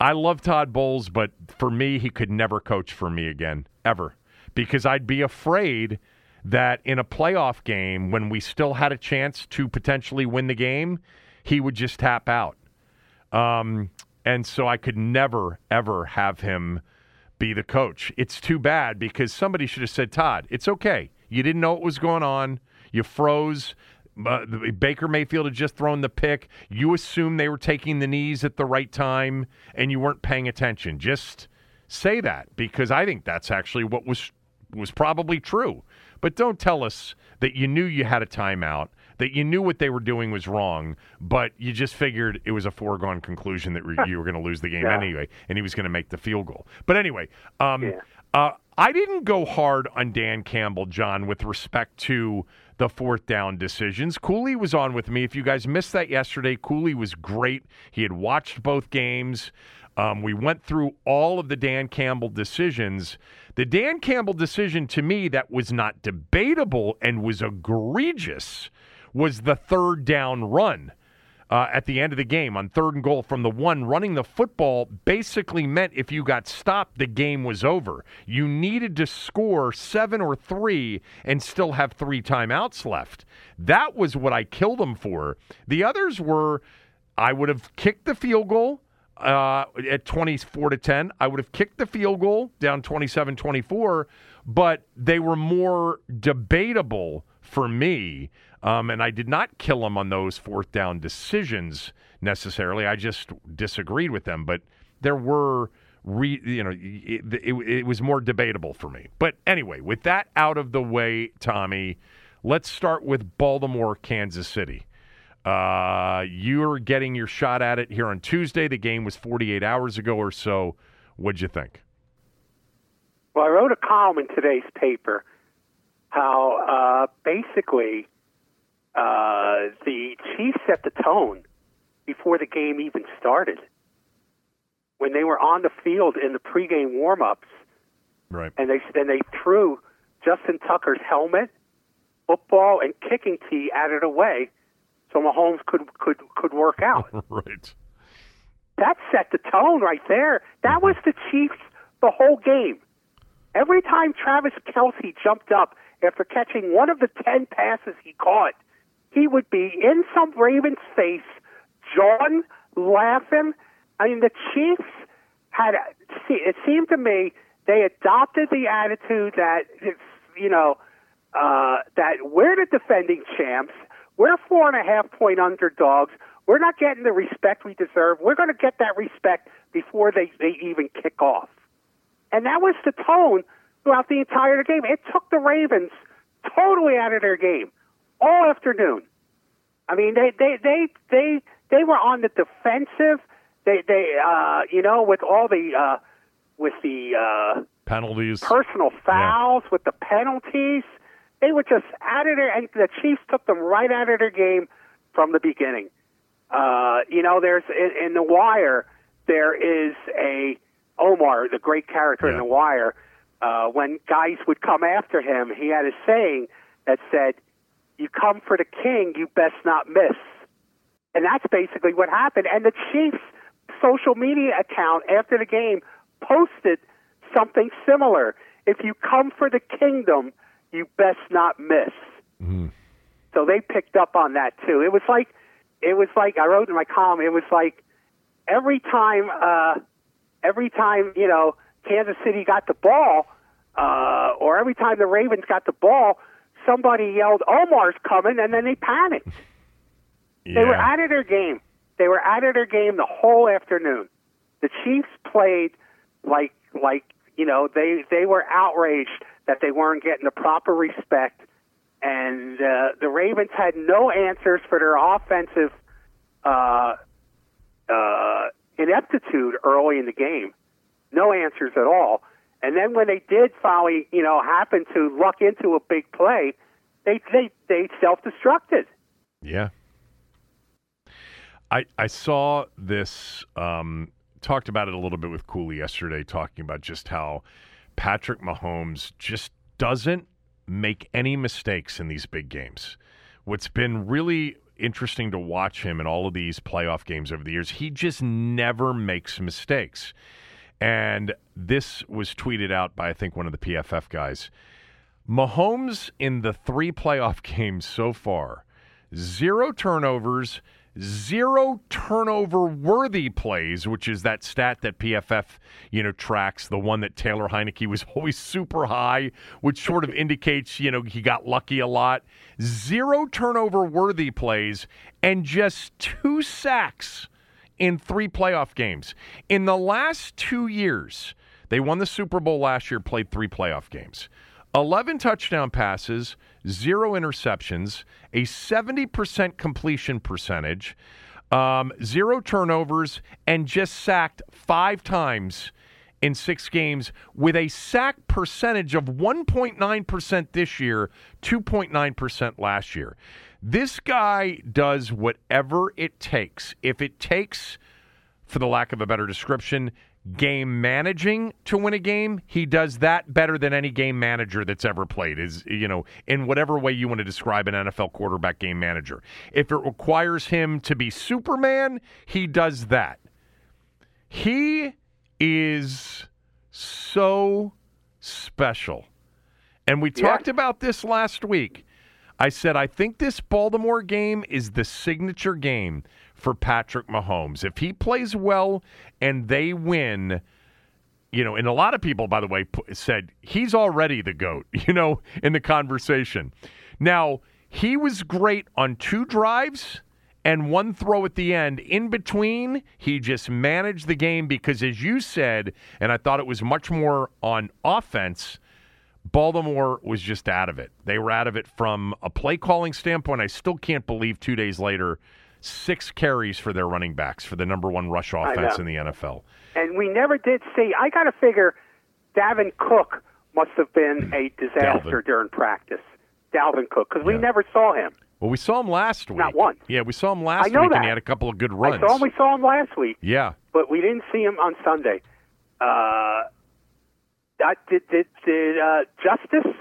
I love Todd Bowles, but for me, he could never coach for me again, ever. Because I'd be afraid that in a playoff game, when we still had a chance to potentially win the game, he would just tap out. Um, and so I could never, ever have him be the coach. It's too bad because somebody should have said, Todd, it's okay. You didn't know what was going on. You froze. Uh, Baker Mayfield had just thrown the pick. You assumed they were taking the knees at the right time and you weren't paying attention. Just say that because I think that's actually what was was probably true. But don't tell us that you knew you had a timeout, that you knew what they were doing was wrong, but you just figured it was a foregone conclusion that you were going to lose the game Yeah. anyway, and he was going to make the field goal. But anyway, um, Yeah. uh, I didn't go hard on Dan Campbell, John, with respect to the fourth down decisions. Cooley was on with me. If you guys missed that yesterday, Cooley was great. He had watched both games. Um, we went through all of the Dan Campbell decisions. The Dan Campbell decision to me that was not debatable and was egregious was the third down run uh, at the end of the game on third and goal from the one. Running the football basically meant if you got stopped, the game was over. You needed to score seven or three and still have three timeouts left. That was what I killed them for. The others were I would have kicked the field goal uh, at 24 to 10. I would have kicked the field goal down 27 24, but they were more debatable for me. Um, and I did not kill them on those fourth down decisions necessarily. I just disagreed with them, but there were. Re, you know, it, it, it was more debatable for me. But anyway, with that out of the way, Tommy, let's start with Baltimore, Kansas City. Uh, you're getting your shot at it here on Tuesday. The game was 48 hours ago or so. What'd you think? Well, I wrote a column in today's paper how uh, basically uh, the Chiefs set the tone before the game even started. When they were on the field in the pregame warm-ups, Right. and they and they threw Justin Tucker's helmet, football, and kicking tee out of the way, so Mahomes could could could work out. right. that set the tone right there. That was the Chiefs the whole game. Every time Travis Kelce jumped up after catching one of the 10 passes he caught, he would be in some Ravens face, jawing, laughing. I mean, the Chiefs had, it seemed to me, they adopted the attitude that, it's, you know, uh, that we're the defending champs. We're four and a half point underdogs. We're not getting the respect we deserve. We're going to get that respect before they, they even kick off. And that was the tone throughout the entire game. It took the Ravens totally out of their game all afternoon. I mean, they they they they they were on the defensive. They they uh, you know with all the uh, with the uh, penalties, personal fouls, yeah. with the penalties. They were just out of their, and the Chiefs took them right out of their game from the beginning. Uh, you know, there's in, in The Wire, there is a Omar, the great character yeah. in The Wire. Uh, when guys would come after him, he had a saying that said, "You come for the king, you best not miss." And that's basically what happened. And the Chiefs' social media account after the game posted something similar. If you come for the kingdom, you best not miss. Mm-hmm. So they picked up on that too. It was like, it was like I wrote in my column. It was like every time, uh, every time you know Kansas City got the ball, uh, or every time the Ravens got the ball, somebody yelled Omar's coming, and then they panicked. Yeah. They were out of their game. They were out of their game the whole afternoon. The Chiefs played like like you know they they were outraged that they weren't getting the proper respect, and uh, the Ravens had no answers for their offensive uh, uh, ineptitude early in the game. No answers at all. And then when they did finally, you know, happen to luck into a big play, they they they self destructed. Yeah. I I saw this um, talked about it a little bit with Cooley yesterday, talking about just how Patrick Mahomes just doesn't make any mistakes in these big games. What's been really interesting to watch him in all of these playoff games over the years, he just never makes mistakes. And this was tweeted out by, I think, one of the PFF guys. Mahomes in the three playoff games so far, zero turnovers, zero turnover worthy plays, which is that stat that PFF, you know, tracks, the one that Taylor Heinicke was always super high, which sort of indicates, you know, he got lucky a lot. Zero turnover worthy plays and just two sacks in three playoff games. In the last two years, they won the Super Bowl last year, played three playoff games. 11 touchdown passes, zero interceptions, a 70% completion percentage, um, zero turnovers, and just sacked five times in six games with a sack percentage of 1.9% this year, 2.9% last year. This guy does whatever it takes. If it takes, for the lack of a better description, game managing to win a game, he does that better than any game manager that's ever played. Is you know, in whatever way you want to describe an NFL quarterback game manager. If it requires him to be Superman, he does that. He is so special. And we yeah. talked about this last week. I said I think this Baltimore game is the signature game for Patrick Mahomes. If he plays well and they win, you know, and a lot of people, by the way, said he's already the GOAT, you know, in the conversation. Now, he was great on two drives and one throw at the end. In between, he just managed the game because, as you said, and I thought it was much more on offense. Baltimore was just out of it. They were out of it from a play calling standpoint. I still can't believe two days later six carries for their running backs for the number one rush offense in the NFL. And we never did see. I got to figure, Davin Cook must have been a disaster Dalvin. during practice. Dalvin Cook, because we yeah. never saw him. Well, we saw him last week. Not once. Yeah, we saw him last I know week, that. and he had a couple of good runs. I saw him. We saw him last week. Yeah, but we didn't see him on Sunday. Uh, did did, did uh, Justice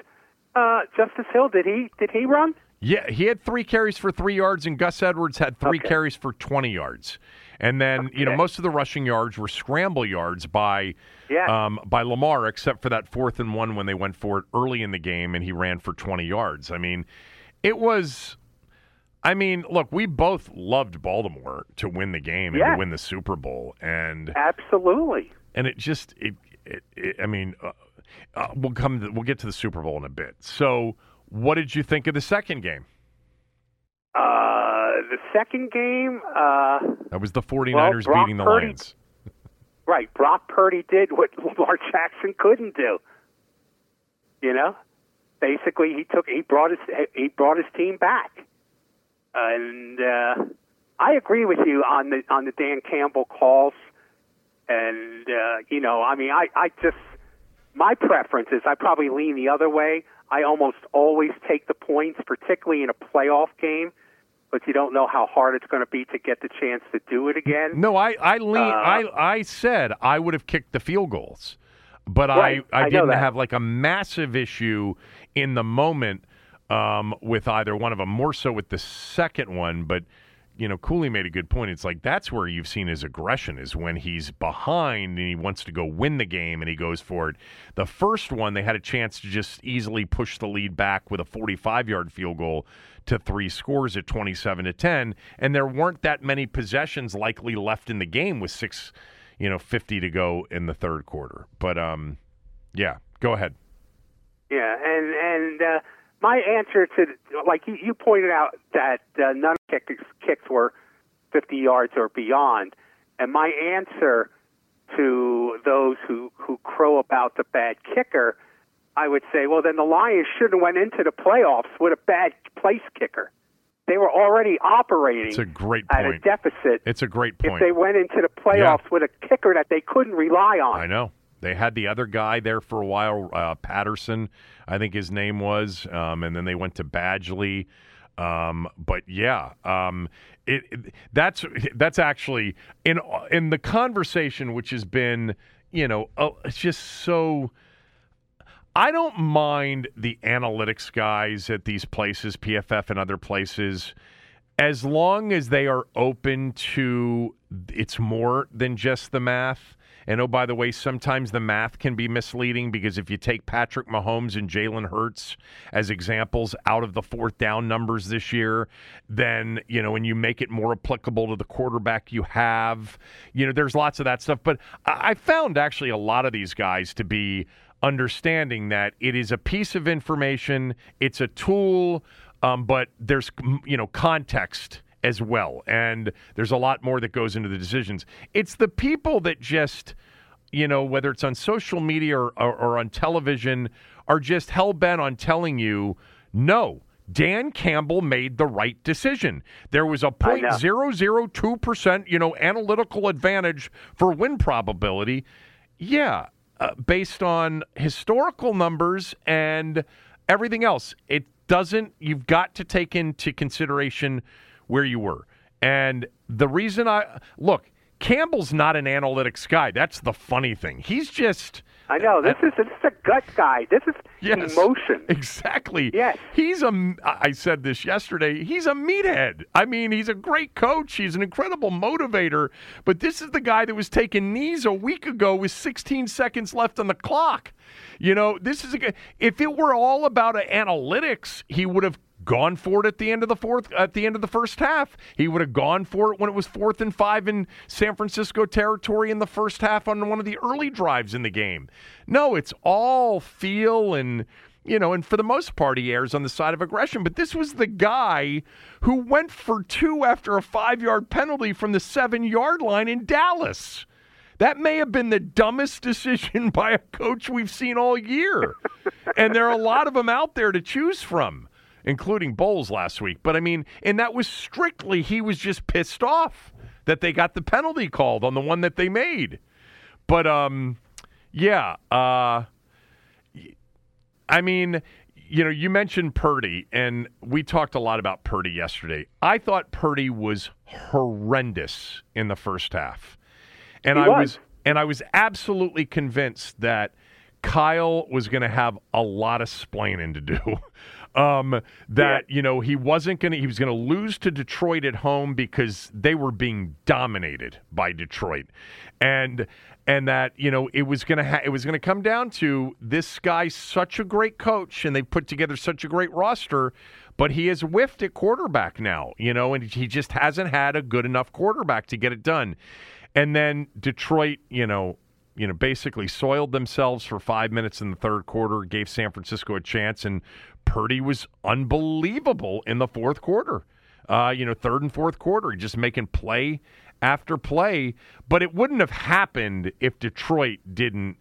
uh, Justice Hill? Did he did he run? Yeah, he had three carries for three yards, and Gus Edwards had three okay. carries for 20 yards. And then, you know, most of the rushing yards were scramble yards by Yeah. um, by Lamar, except for that fourth and one when they went for it early in the game and he ran for 20 yards. I mean, it was. I mean, look, we both loved Baltimore to win the game and Yeah. to win the Super Bowl, and Absolutely. and it just it, it, it I mean, uh, uh, we'll come to, we'll get to the Super Bowl in a bit. So, what did you think of the second game? Uh, the second game, uh, That was the 49ers Brock beating the Purdy- Lions. right, Brock Purdy did what Lamar Jackson couldn't do. You know, basically he took he brought his he brought his team back, and uh, I agree with you on the on the Dan Campbell calls, and uh, you know, I mean, I I just my preference is I probably lean the other way. I almost always take the points, particularly in a playoff game, but you don't know how hard it's going to be to get the chance to do it again. No, I I lean, Uh, I I said I would have kicked the field goals, but Right, I I, I didn't have like a massive issue in the moment um, with either one of them. More so with the second one, but you know, Cooley made a good point. It's like that's where you've seen his aggression is when he's behind and he wants to go win the game and he goes for it. The first one, they had a chance to just easily push the lead back with a 45 yard field goal to three scores at 27 to 10. And there weren't that many possessions likely left in the game with six, you know, 50 to go in the third quarter. But, um, yeah, go ahead. Yeah, and and uh, my answer to like you, you pointed out that uh, none of the kicks, kicks were 50 yards or beyond, and my answer to those who who crow about the bad kicker, I would say, well, then the Lions shouldn't have went into the playoffs with a bad place kicker. They were already operating It's a great at a point. deficit. It's a great point. if they went into the playoffs with a kicker that they couldn't rely on. I know. They had the other guy there for a while, uh, Patterson, I think his name was, um, and then they went to Badgley. Um, but yeah, um, it, it- that's that's actually in in the conversation, which has been, you know, uh, it's just so. I don't mind the analytics guys at these places, PFF and other places, as long as they are open to it's more than just the math. And oh, by the way, sometimes the math can be misleading because if you take Patrick Mahomes and Jalen Hurts as examples out of the fourth down numbers this year, then, you know, and you make it more applicable to the quarterback you have, you know, there's lots of that stuff. But I I found actually a lot of these guys to be understanding that it is a piece of information, it's a tool, um, but there's you know context as well, and there's a lot more that goes into the decisions. It's the people that just you know whether it's on social media or, or, or on television are just hell bent on telling you no. Dan Campbell made the right decision. There was a know. 0.002%, you know, analytical advantage for win probability. Yeah, uh, based on historical numbers and everything else. It doesn't, you've got to take into consideration where you were. And the reason I, look, Campbell's not an analytics guy. That's the funny thing. He's just. I know this is this is a gut guy. This is Yes, emotion. Exactly. Yes. He's a. I said this yesterday. He's a meathead. I mean, he's a great coach. He's an incredible motivator. But this is the guy that was taking knees a week ago with 16 seconds left on the clock. You know, this is a. If it were all about analytics, he would have gone for it at the end of the fourth at the end of the first half. He would have gone for it when it was fourth and five in San Francisco territory in the first half on one of the early drives in the game. No, it's all feel and you know, and for the most part, he errs on the side of aggression. But this was the guy who went for two after a five yard penalty from the seven yard line in Dallas. That may have been the dumbest decision by a coach we've seen all year. and there are a lot of them out there to choose from, including Bowles last week. But I mean, and that was strictly, he was just pissed off that they got the penalty called on the one that they made. But, um, yeah, uh, I mean, you know, you mentioned Purdy, and we talked a lot about Purdy yesterday. I thought Purdy was horrendous in the first half, and I was. was, and I was absolutely convinced that Kyle was going to have a lot of splaining to do. Um, that you know he wasn't going to he was going to lose to Detroit at home because they were being dominated by Detroit, and and that you know it was going to ha- it was going to come down to this guy's such a great coach and they put together such a great roster, but he has whiffed at quarterback now, you know, and he just hasn't had a good enough quarterback to get it done, and then Detroit, you know, you know, basically soiled themselves for five minutes in the third quarter, gave San Francisco a chance, and Purdy was unbelievable in the fourth quarter. Uh, you know, third and fourth quarter, just making play after play. But it wouldn't have happened if Detroit didn't,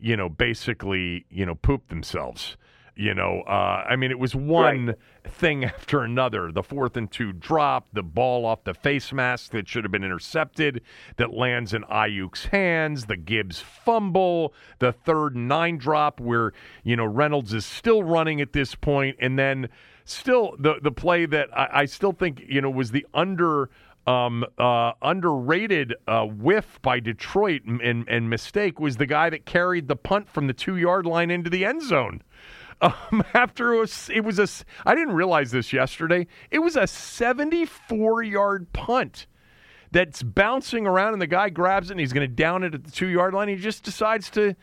you know, basically, you know, poop themselves. You know, uh, I mean, it was one right. thing after another. The fourth and two drop, the ball off the face mask that should have been intercepted that lands in Aiyuk's hands, the Gibbs fumble, the third and nine drop where, you know, Reynolds is still running at this point, and then still the, the play that I, I still think, you know, was the under um, uh, underrated uh, whiff by Detroit and, and mistake was the guy that carried the punt from the two yard line into the end zone. Um, after it was, it was a, I didn't realize this yesterday. It was a 74 yard punt that's bouncing around, and the guy grabs it and he's going to down it at the two yard line. He just decides to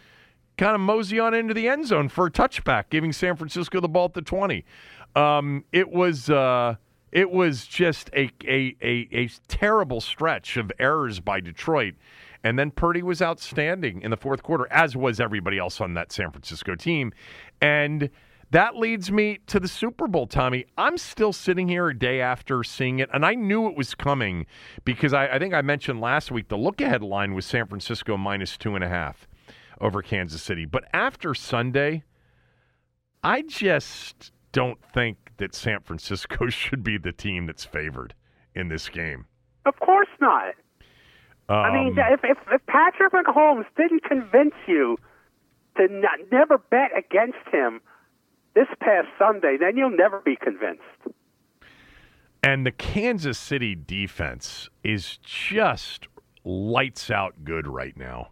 kind of mosey on into the end zone for a touchback, giving San Francisco the ball at the 20. Um, it was. Uh, it was just a, a, a, a terrible stretch of errors by Detroit. And then Purdy was outstanding in the fourth quarter, as was everybody else on that San Francisco team. And that leads me to the Super Bowl, Tommy. I'm still sitting here a day after seeing it, and I knew it was coming because I, I think I mentioned last week the look ahead line was San Francisco minus two and a half over Kansas City. But after Sunday, I just don't think that San Francisco should be the team that's favored in this game. Of course not. Um, I mean, um, if, if, if Patrick Mahomes didn't convince you to not, never bet against him this past Sunday, then you'll never be convinced. And the Kansas City defense is just lights out good right now.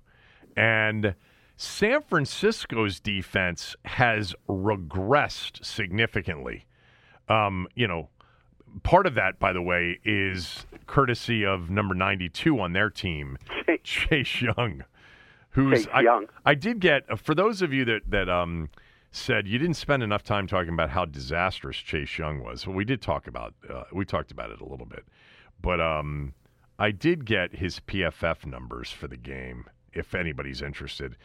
And San Francisco's defense has regressed significantly. Um, you know, part of that, by the way, is courtesy of number 92 on their team, Chase Young, who's Chase Young. I, I did get for those of you that that um, said you didn't spend enough time talking about how disastrous Chase Young was. Well, we did talk about uh, we talked about it a little bit, but um, I did get his PFF numbers for the game. If anybody's interested,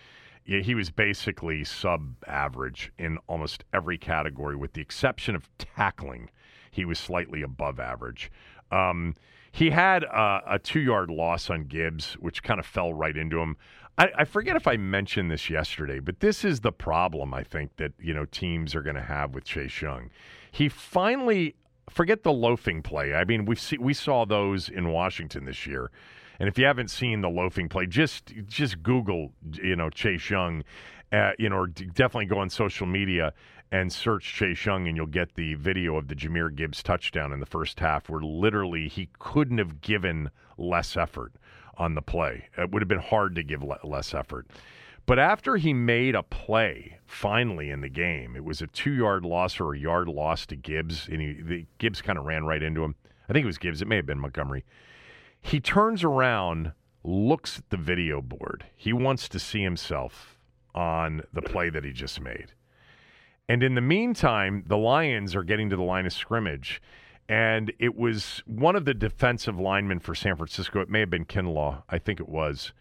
yeah, he was basically sub average in almost every category, with the exception of tackling. He was slightly above average. Um, he had a, a two yard loss on Gibbs, which kind of fell right into him. I, I, forget if I mentioned this yesterday, but this is the problem I think that you know teams are going to have with Chase Young. He finally forget the loafing play. I mean, we see we saw those in Washington this year. And if you haven't seen the loafing play, just just Google, you know, Chase Young, uh, you know, or definitely go on social media and search Chase Young, and you'll get the video of the Jahmyr Gibbs touchdown in the first half, where literally he couldn't have given less effort on the play. It would have been hard to give less effort. But after he made a play finally in the game, it was a two yard loss or a yard loss to Gibbs, and he, the, Gibbs kind of ran right into him. I think it was Gibbs. It may have been Montgomery. He turns around, looks at the video board. He wants to see himself on the play that he just made. And in the meantime, the Lions are getting to the line of scrimmage. And it was one of the defensive linemen for San Francisco. It may have been Kinlaw. I think it was.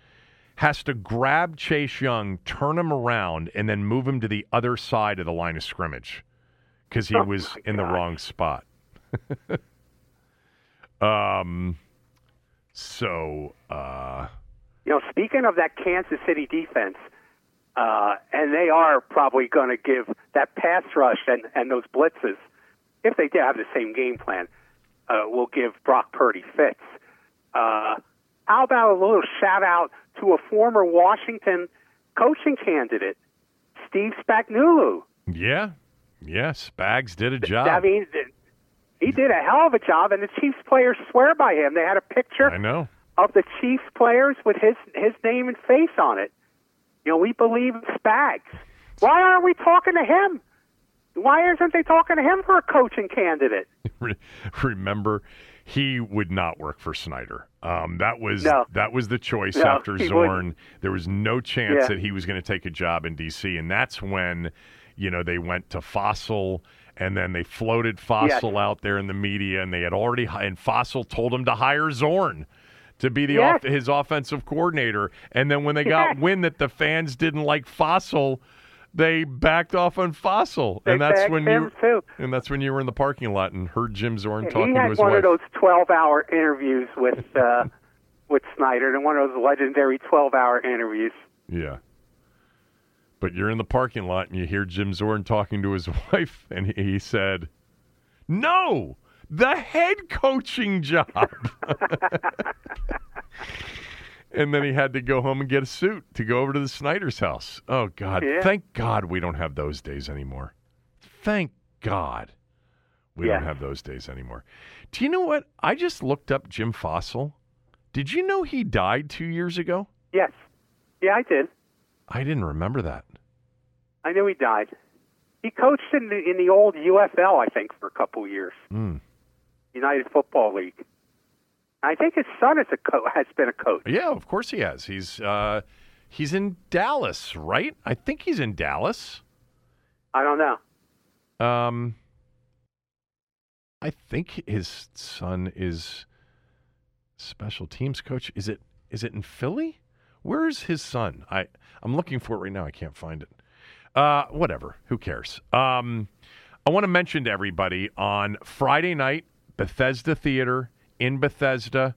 Has to grab Chase Young, turn him around, and then move him to the other side of the line of scrimmage because he oh was in the wrong spot. um, so, uh, you know, speaking of that Kansas City defense, uh, and they are probably going to give that pass rush and, and those blitzes, if they do have the same game plan, uh, will give Brock Purdy fits. Uh, how about a little shout out to a former Washington coaching candidate, Steve Spagnuolo? Yeah, yeah, Spags did a job. I mean, he did a hell of a job, and the Chiefs players swear by him. They had a picture I know. of the Chiefs players with his his name and face on it. You know, we believe in Spags. Why aren't we talking to him? Why isn't they talking to him for a coaching candidate? Remember, he would not work for Snyder. Um, that was No. that was the choice No, after Zorn. wouldn't. There was no chance Yeah. that he was going to take a job in D.C. And that's when, you know, they went to Fassel, and then they floated Fassel out there in the media, and they had already and Fassel told him to hire Zorn to be the Yes. off, his offensive coordinator. And then when they got wind that the fans didn't like Fassel. They backed off on Fassel, They and that's when you too. and that's when you were in the parking lot and heard Jim Zorn talking to had his one wife. of those twelve-hour interviews with uh, with Snyder, and one of those legendary twelve-hour interviews. Yeah. But you're in the parking lot and you hear Jim Zorn talking to his wife, and he said, No, the head coaching job. and then he had to go home and get a suit to go over to the Snyder's house. Oh, God. Yeah. Thank God we don't have those days anymore. Thank God we Yeah. don't have those days anymore. Do you know what? I just looked up Jim Fassel. Did you know he died two years ago? Yes, yeah, I did. I didn't remember that. I knew he died. He coached in the in the old UFL, I think, for a couple years. Hmm. United Football League. I think his son is a co- has been a coach. Yeah, of course he has. He's uh, he's in Dallas, right? I think he's in Dallas. I don't know. Um, I think his son is special teams coach. Is it is it in Philly? Where is his son? I I'm looking for it right now. I can't find it. Uh, whatever. Who cares? Um, I want to mention to everybody on Friday night, Bethesda Theater in Bethesda.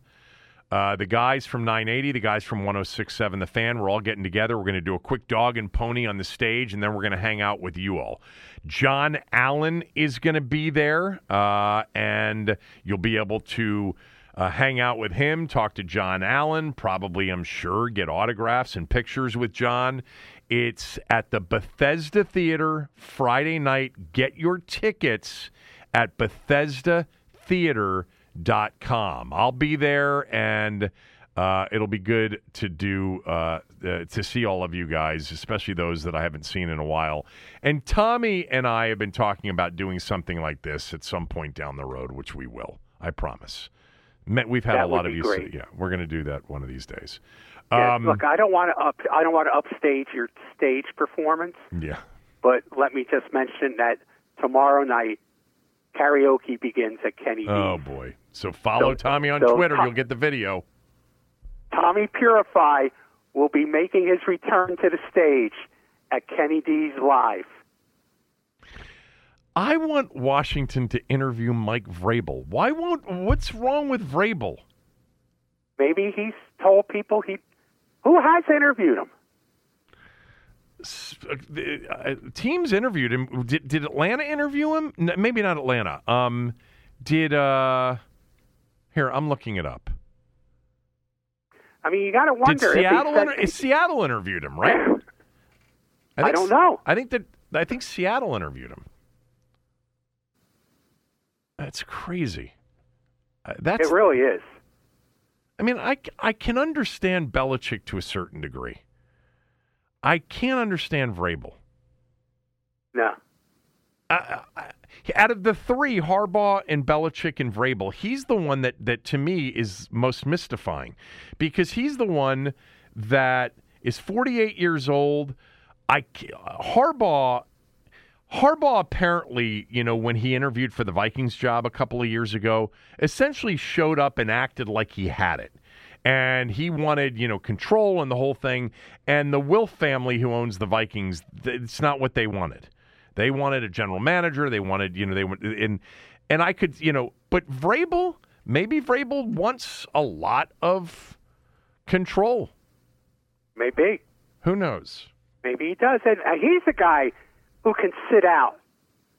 Uh, the guys from 980, the guys from 1067, The Fan, we're all getting together. We're going to do a quick dog and pony on the stage, and then we're going to hang out with you all. John Allen is going to be there, uh, and you'll be able to uh, hang out with him, talk to John Allen, probably, I'm sure, get autographs and pictures with John. It's at the Bethesda Theater Friday night. Get your tickets at BethesdaTheater.com. I'll be there and uh, it'll be good to do uh, uh, to see all of you guys, especially those that I haven't seen in a while. And Tommy and I have been talking about doing something like this at some point down the road, which we will. I promise. We've had That a lot of you. great. Yeah, we're going to do that one of these days. Yeah, Um, look, I don't want to up I don't want to upstage your stage performance, yeah. but let me just mention that tomorrow night karaoke begins at Kenny Oh D's. boy. So follow So- Tommy on so Twitter. Tom- You'll get the video. Tommy Purify will be making his return to the stage at Kenny D's live. I want Washington to interview Mike Vrabel. Why won't? What's wrong with Vrabel? Maybe he's told people he who has interviewed him. Uh, teams interviewed him. Did, did Atlanta interview him? N- maybe not Atlanta. Um, did uh? Here, I'm looking it up. I mean, you got to Did wonder Seattle? if he Inter- Seattle interviewed him, right? I think don't know. I think that I think Seattle interviewed him. That's crazy. Uh, that's It really is. I mean, I, I can understand Belichick to a certain degree. I can't understand Vrabel. No. I, I, out of the three, Harbaugh and Belichick and Vrabel, he's the one that, that to me is most mystifying because he's the one that is 48 years old. I Harbaugh Harbaugh apparently, you know, when he interviewed for the Vikings job a couple of years ago, essentially showed up and acted like he had it. And he wanted, you know, control and the whole thing. And the Wilf family who owns the Vikings, it's not what they wanted. They wanted a general manager. They wanted, you know, they want and and I could, you know, but Vrabel, maybe Vrabel wants a lot of control. Maybe. Who knows? Maybe he does. And uh, he's a guy who can sit out,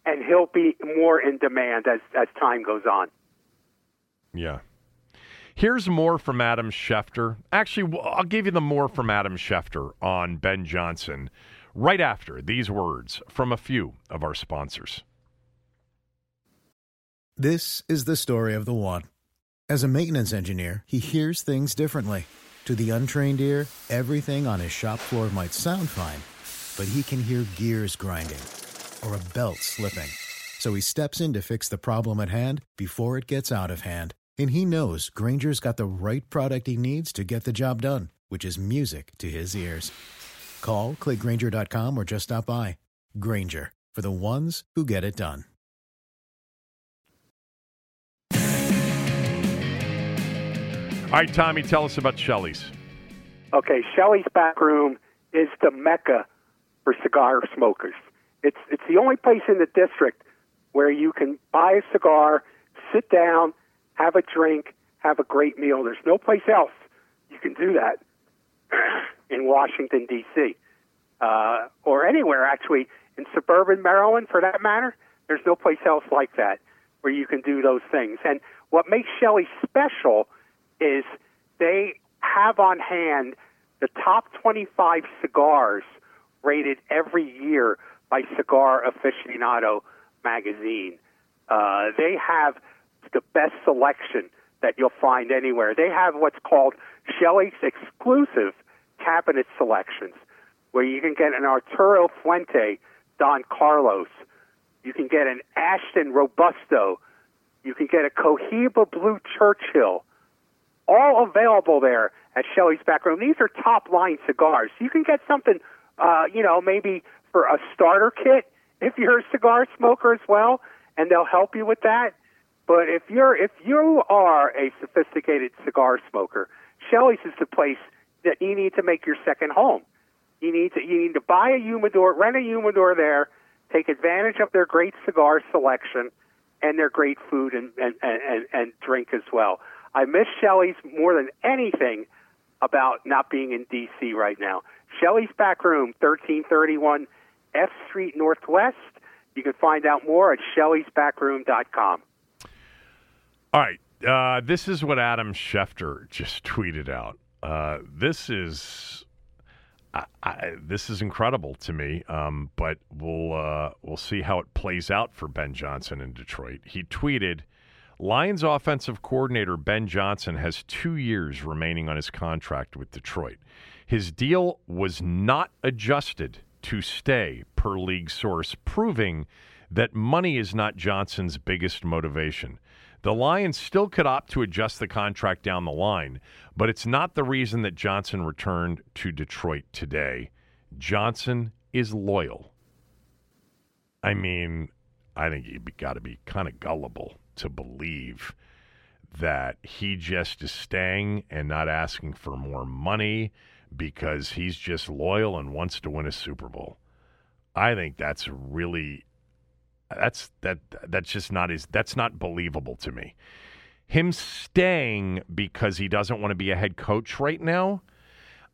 and he'll be more in demand as, as time goes on. Yeah. Here's more from Adam Schefter. Actually, I'll give you the more from Adam Schefter on Ben Johnson right after these words from a few of our sponsors. This is the story of the one. As a maintenance engineer, he hears things differently. To the untrained ear, everything on his shop floor might sound fine, but he can hear gears grinding or a belt slipping. So he steps in to fix the problem at hand before it gets out of hand. And he knows Grainger's got the right product he needs to get the job done, which is music to his ears. Call, clickgrainger.com, or just stop by. Granger, for the ones who get it done. All right, Tommy, tell us about Shelley's. Okay, Shelley's Back Room is the mecca for cigar smokers. It's it's the only place in the district where you can buy a cigar, sit down, have a drink, have a great meal. There's no place else you can do that in Washington D.C. Uh, or anywhere actually in suburban Maryland, for that matter. There's no place else like that where you can do those things. And what makes Shelley special is they have on hand the top 25 cigars rated every year by Cigar Aficionado magazine. Uh, they have the best selection that you'll find anywhere. They have what's called Shelley's exclusive cabinet selections, where you can get an Arturo Fuente Don Carlos, you can get an Ashton Robusto, you can get a Cohiba Blue Churchill, all available there at Shelley's Back Room. These are top line cigars. You can get something, uh, you know, maybe for a starter kit if you're a cigar smoker as well, and they'll help you with that. But if you're if you are a sophisticated cigar smoker, Shelley's is the place that you need to make your second home. You need to you need to buy a humidor, rent a humidor there, take advantage of their great cigar selection and their great food and and, and, and drink as well. I miss Shelley's more than anything about not being in D.C. right now. Shelley's Back Room, 1331 F Street Northwest. You can find out more at shelleysbackroom.com. All right. Uh, this is what Adam Schefter just tweeted out. Uh, this is I, I, this is incredible to me, um, but we'll uh, we'll see how it plays out for Ben Johnson in Detroit. He tweeted, "Lions offensive coordinator Ben Johnson has two years remaining on his contract with Detroit. His deal was not adjusted to stay, per league source, proving that money is not Johnson's biggest motivation." The Lions still could opt to adjust the contract down the line, but it's not the reason that Johnson returned to Detroit today. Johnson is loyal. I mean, I think you got to be kind of gullible to believe that he just is staying and not asking for more money because he's just loyal and wants to win a Super Bowl. I think that's really that's that that's just not his that's not believable to me. Him staying because he doesn't want to be a head coach right now,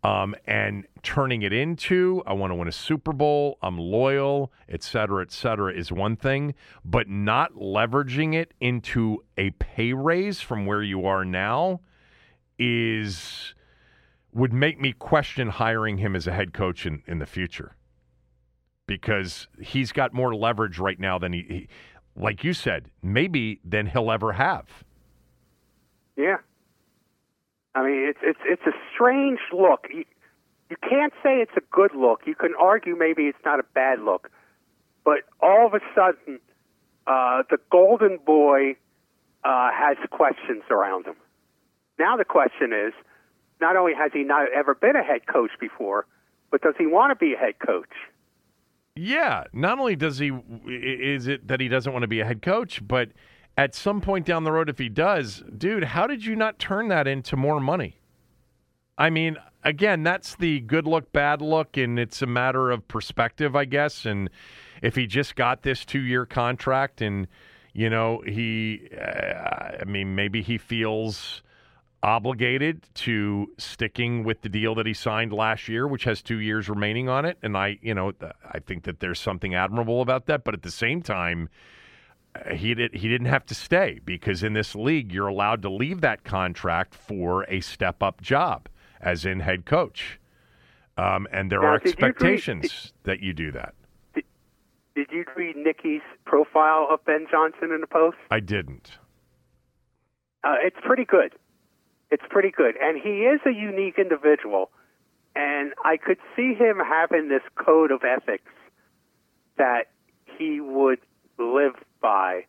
um, and turning it into I want to win a Super Bowl, I'm loyal, et cetera, et cetera, is one thing, but not leveraging it into a pay raise from where you are now is would make me question hiring him as a head coach in, in the future because he's got more leverage right now than he, he, like you said, maybe than he'll ever have. Yeah, I mean it's it's it's a strange look. You, you can't say it's a good look. You can argue maybe it's not a bad look, but all of a sudden, uh, the golden boy uh, has questions around him. Now the question is, not only has he not ever been a head coach before, but does he want to be a head coach? Yeah, not only does he is it that he doesn't want to be a head coach, but at some point down the road if he does, dude, how did you not turn that into more money? I mean, again, that's the good look bad look and it's a matter of perspective, I guess, and if he just got this 2-year contract and you know, he uh, I mean, maybe he feels obligated to sticking with the deal that he signed last year, which has two years remaining on it. And I, you know, I think that there's something admirable about that. But at the same time, uh, he did he didn't have to stay because in this league you're allowed to leave that contract for a step up job, as in head coach. Um, and there now, are expectations you that you do that. Did, did you read Nicki's profile of Ben Johnson in the post? I didn't. Uh, it's pretty good. It's pretty good. And he is a unique individual. And I could see him having this code of ethics that he would live by.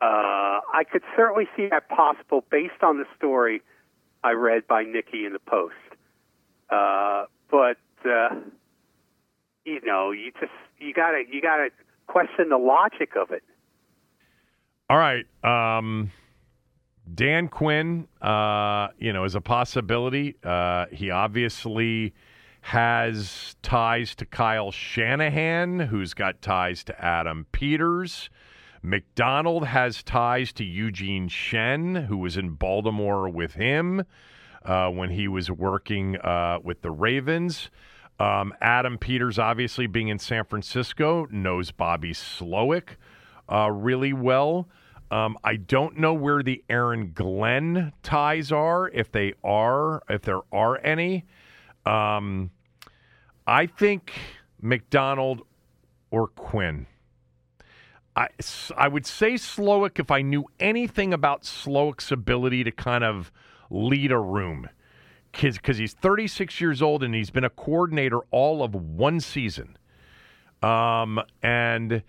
Uh, I could certainly see that possible based on the story I read by Nicki in the Post. Uh, but uh, you know, you just you gotta you gotta question the logic of it. All right. Um, Dan Quinn, uh, you know, is a possibility. Uh, he obviously has ties to Kyle Shanahan, who's got ties to Adam Peters. Macdonald has ties to Eugene Shen, who was in Baltimore with him uh, when he was working uh, with the Ravens. Um, Adam Peters, obviously being in San Francisco, knows Bobby Slowik uh, really well. Um, I don't know where the Aaron Glenn ties are, if they are, if there are any. Um, I think Macdonald or Quinn. I, I would say Slowik if I knew anything about Slowik's ability to kind of lead a room. Because he's 36 years old and he's been a coordinator all of one season. Um, and,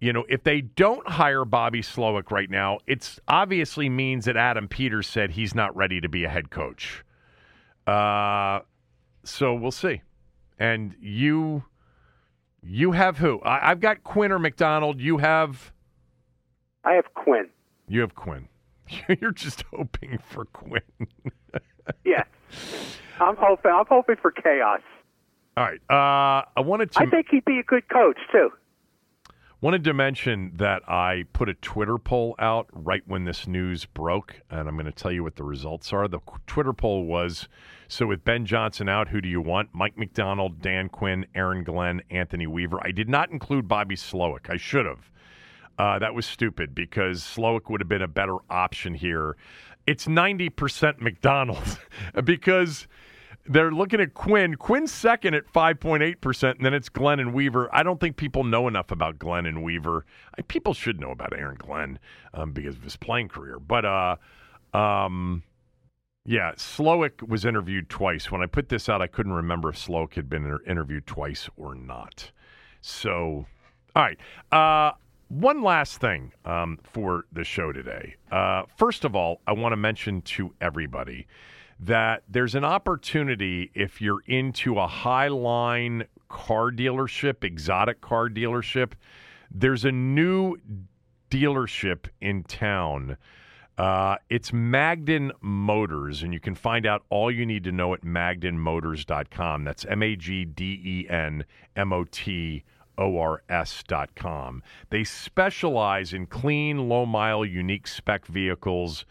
you know, if they don't hire Bobby Slowik right now, it's obviously means that Adam Peters said he's not ready to be a head coach. Uh, so we'll see. And you you have who? I, have got Quinn or Macdonald. You have. I have Quinn. You have Quinn. You're just hoping for Quinn. yeah, I'm hoping. I'm hoping for chaos. All right. Uh, I wanted to. I think he'd be a good coach too. Wanted to mention that I put a Twitter poll out right when this news broke, and I'm going to tell you what the results are. The Twitter poll was so with Ben Johnson out, who do you want? Mike Macdonald, Dan Quinn, Aaron Glenn, Anthony Weaver. I did not include Bobby Slowik. I should have. Uh, that was stupid because Slowik would have been a better option here. It's 90% Macdonald because they're looking at Quinn. Quinn's second at 5.8%, and then it's Glenn and Weaver. I don't think people know enough about Glenn and Weaver. I, people should know about Aaron Glenn um, because of his playing career. But, uh, um, yeah, Slowik was interviewed twice. When I put this out, I couldn't remember if Slowik had been interviewed twice or not. So, all right. Uh, one last thing um, for the show today. Uh, first of all, I want to mention to everybody that there's an opportunity if you're into a high line car dealership, exotic car dealership. There's a new dealership in town. Uh, it's Magden Motors, and you can find out all you need to know at magdenmotors.com. That's M A G D E N M O T O R S.com. They specialize in clean, low mile, unique spec vehicles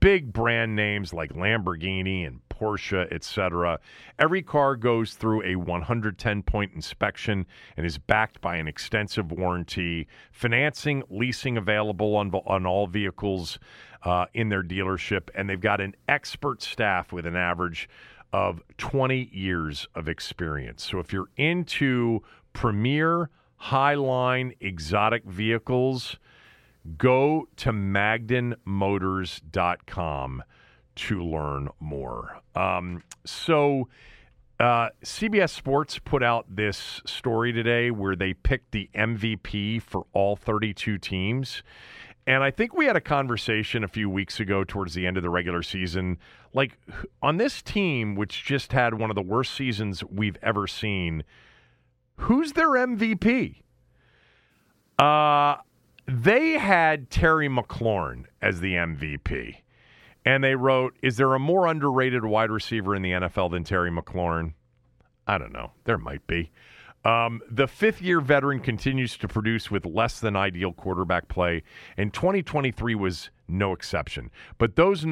big brand names like Lamborghini and Porsche, etc. Every car goes through a 110 point inspection and is backed by an extensive warranty. Financing, leasing available on, on all vehicles uh, in their dealership, and they've got an expert staff with an average of 20 years of experience. So if you're into premier, highline exotic vehicles, Go to magdenmotors.com to learn more. Um, so, uh, CBS Sports put out this story today where they picked the MVP for all 32 teams. And I think we had a conversation a few weeks ago towards the end of the regular season. Like, on this team, which just had one of the worst seasons we've ever seen, who's their MVP? Uh, they had Terry McLaurin as the MVP. And they wrote, Is there a more underrated wide receiver in the NFL than Terry McLaurin? I don't know. There might be. Um, the fifth year veteran continues to produce with less than ideal quarterback play, and 2023 was no exception. But those,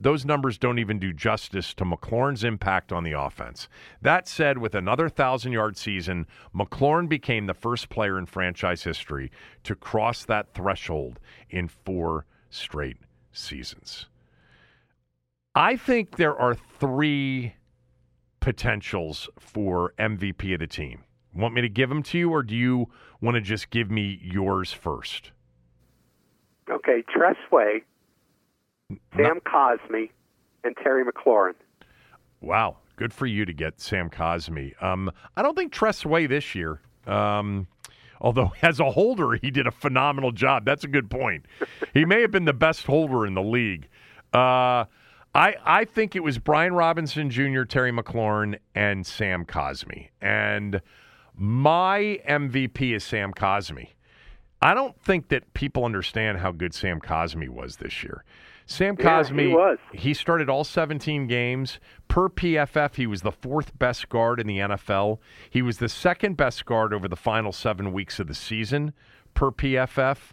those numbers don't even do justice to McLaurin's impact on the offense. That said, with another 1,000 yard season, McLaurin became the first player in franchise history to cross that threshold in four straight seasons. I think there are three potentials for MVP of the team. Want me to give them to you, or do you want to just give me yours first? Okay, Tress Way, Sam Cosmi, and Terry McLaurin. Wow, good for you to get Sam Cosmi. Um, I don't think Tress Way this year. Um, Although as a holder, he did a phenomenal job. That's a good point. he may have been the best holder in the league. Uh, I I think it was Brian Robinson Jr., Terry McLaurin, and Sam Cosmi. And my MVP is Sam Cosmi. I don't think that people understand how good Sam Cosmi was this year. Sam Yeah, Cosmi, he was. he started all 17 games. Per PFF, he was the fourth best guard in the NFL. He was the second best guard over the final seven weeks of the season per PFF.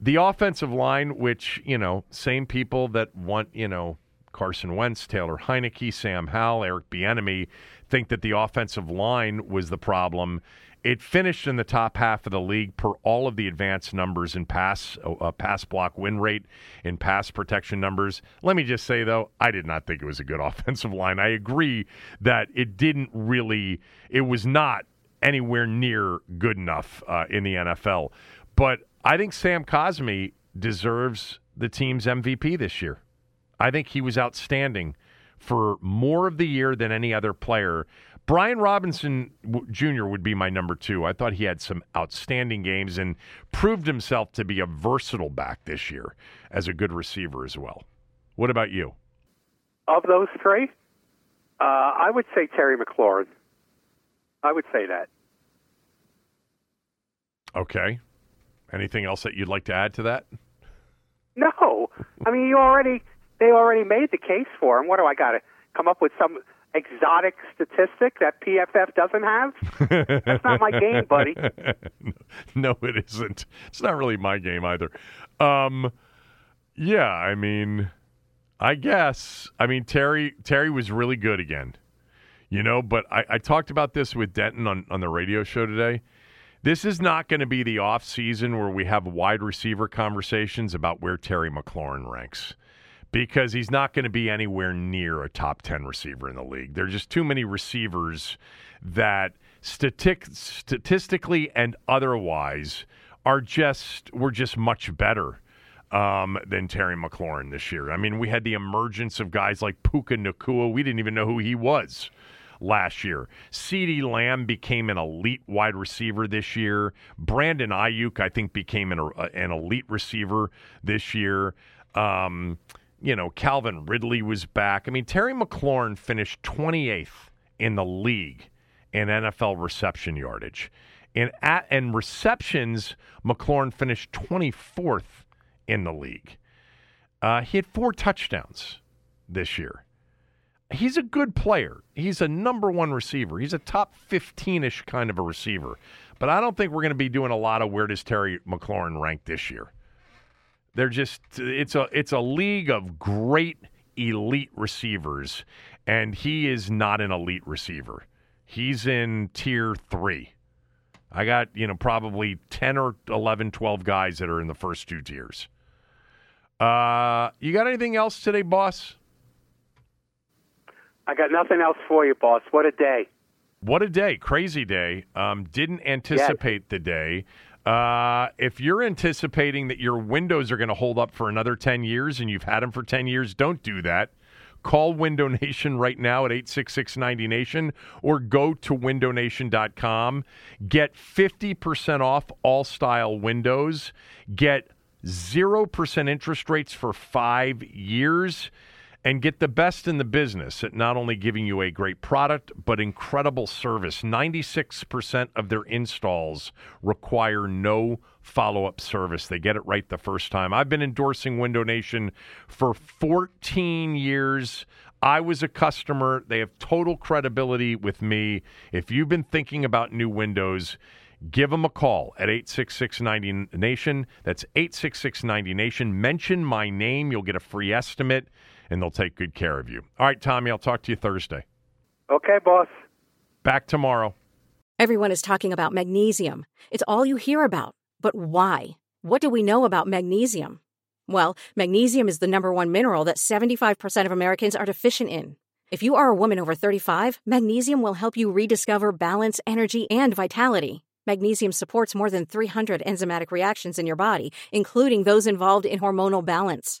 The offensive line, which, you know, same people that want, you know, Carson Wentz, Taylor Heinicke, Sam Howell, Eric Bieniemy, think that the offensive line was the problem. It finished in the top half of the league per all of the advanced numbers in pass uh, pass block win rate, in pass protection numbers. Let me just say though, I did not think it was a good offensive line. I agree that it didn't really, it was not anywhere near good enough uh, in the NFL. But I think Sam Cosmi deserves the team's MVP this year. I think he was outstanding for more of the year than any other player. Brian Robinson Jr. would be my number two. I thought he had some outstanding games and proved himself to be a versatile back this year as a good receiver as well. What about you? Of those three, uh, I would say Terry McLaurin. I would say that. Okay. Anything else that you'd like to add to that? No, I mean you already they already made the case for him. What do I got to come up with some exotic statistic that PFF doesn't have? That's not my game, buddy. no, it isn't. It's not really my game either. Um, yeah, I mean, I guess. I mean, Terry Terry was really good again. You know, but I, I talked about this with Denton on, on the radio show today. This is not going to be the off season where we have wide receiver conversations about where Terry McLaurin ranks because he's not going to be anywhere near a top 10 receiver in the league. There are just too many receivers that statistically and otherwise are just we're just much better um, than Terry McLaurin this year. I mean, we had the emergence of guys like Puka Nacua. We didn't even know who he was last year. CeeDee Lamb became an elite wide receiver this year. Brandon Aiyuk, I think, became an, uh, an elite receiver this year. Um, you know, Calvin Ridley was back. I mean, Terry McLaurin finished 28th in the league in NFL reception yardage. In at and receptions, McLaurin finished 24th in the league. Uh, he had four touchdowns this year. He's a good player. He's a number one receiver. He's a top 15 ish kind of a receiver. But I don't think we're going to be doing a lot of where does Terry McLaurin rank this year. They're just it's a it's a league of great elite receivers, and he is not an elite receiver. He's in tier three. I got, you know, probably 10 or 11, 12 guys that are in the first two tiers. Uh, you got anything else today, boss? I got nothing else for you, boss. What a day. What a day. Crazy day. Um, didn't anticipate the day. Uh, if you're anticipating that your windows are going to hold up for another 10 years and you've had them for 10 years, don't do that. Call Window Nation right now at 866 90Nation or go to windownation.com. Get 50% off all style windows. Get 0% interest rates for five years and get the best in the business at not only giving you a great product, but incredible service. 96% of their installs require no follow up service. They get it right the first time. I've been endorsing Window Nation for 14 years. I was a customer. They have total credibility with me. If you've been thinking about new windows, give them a call at 866-90-NATION. That's 866-90-NATION. Mention my name. You'll get a free estimate, and they'll take good care of you. All right, Tommy, I'll talk to you Thursday. Okay, boss. Back tomorrow. Everyone is talking about magnesium. It's all you hear about. But why? What do we know about magnesium? Well, magnesium is the number one mineral that 75% of Americans are deficient in. If you are a woman over 35, magnesium will help you rediscover balance, energy, and vitality. Magnesium supports more than 300 enzymatic reactions in your body, including those involved in hormonal balance.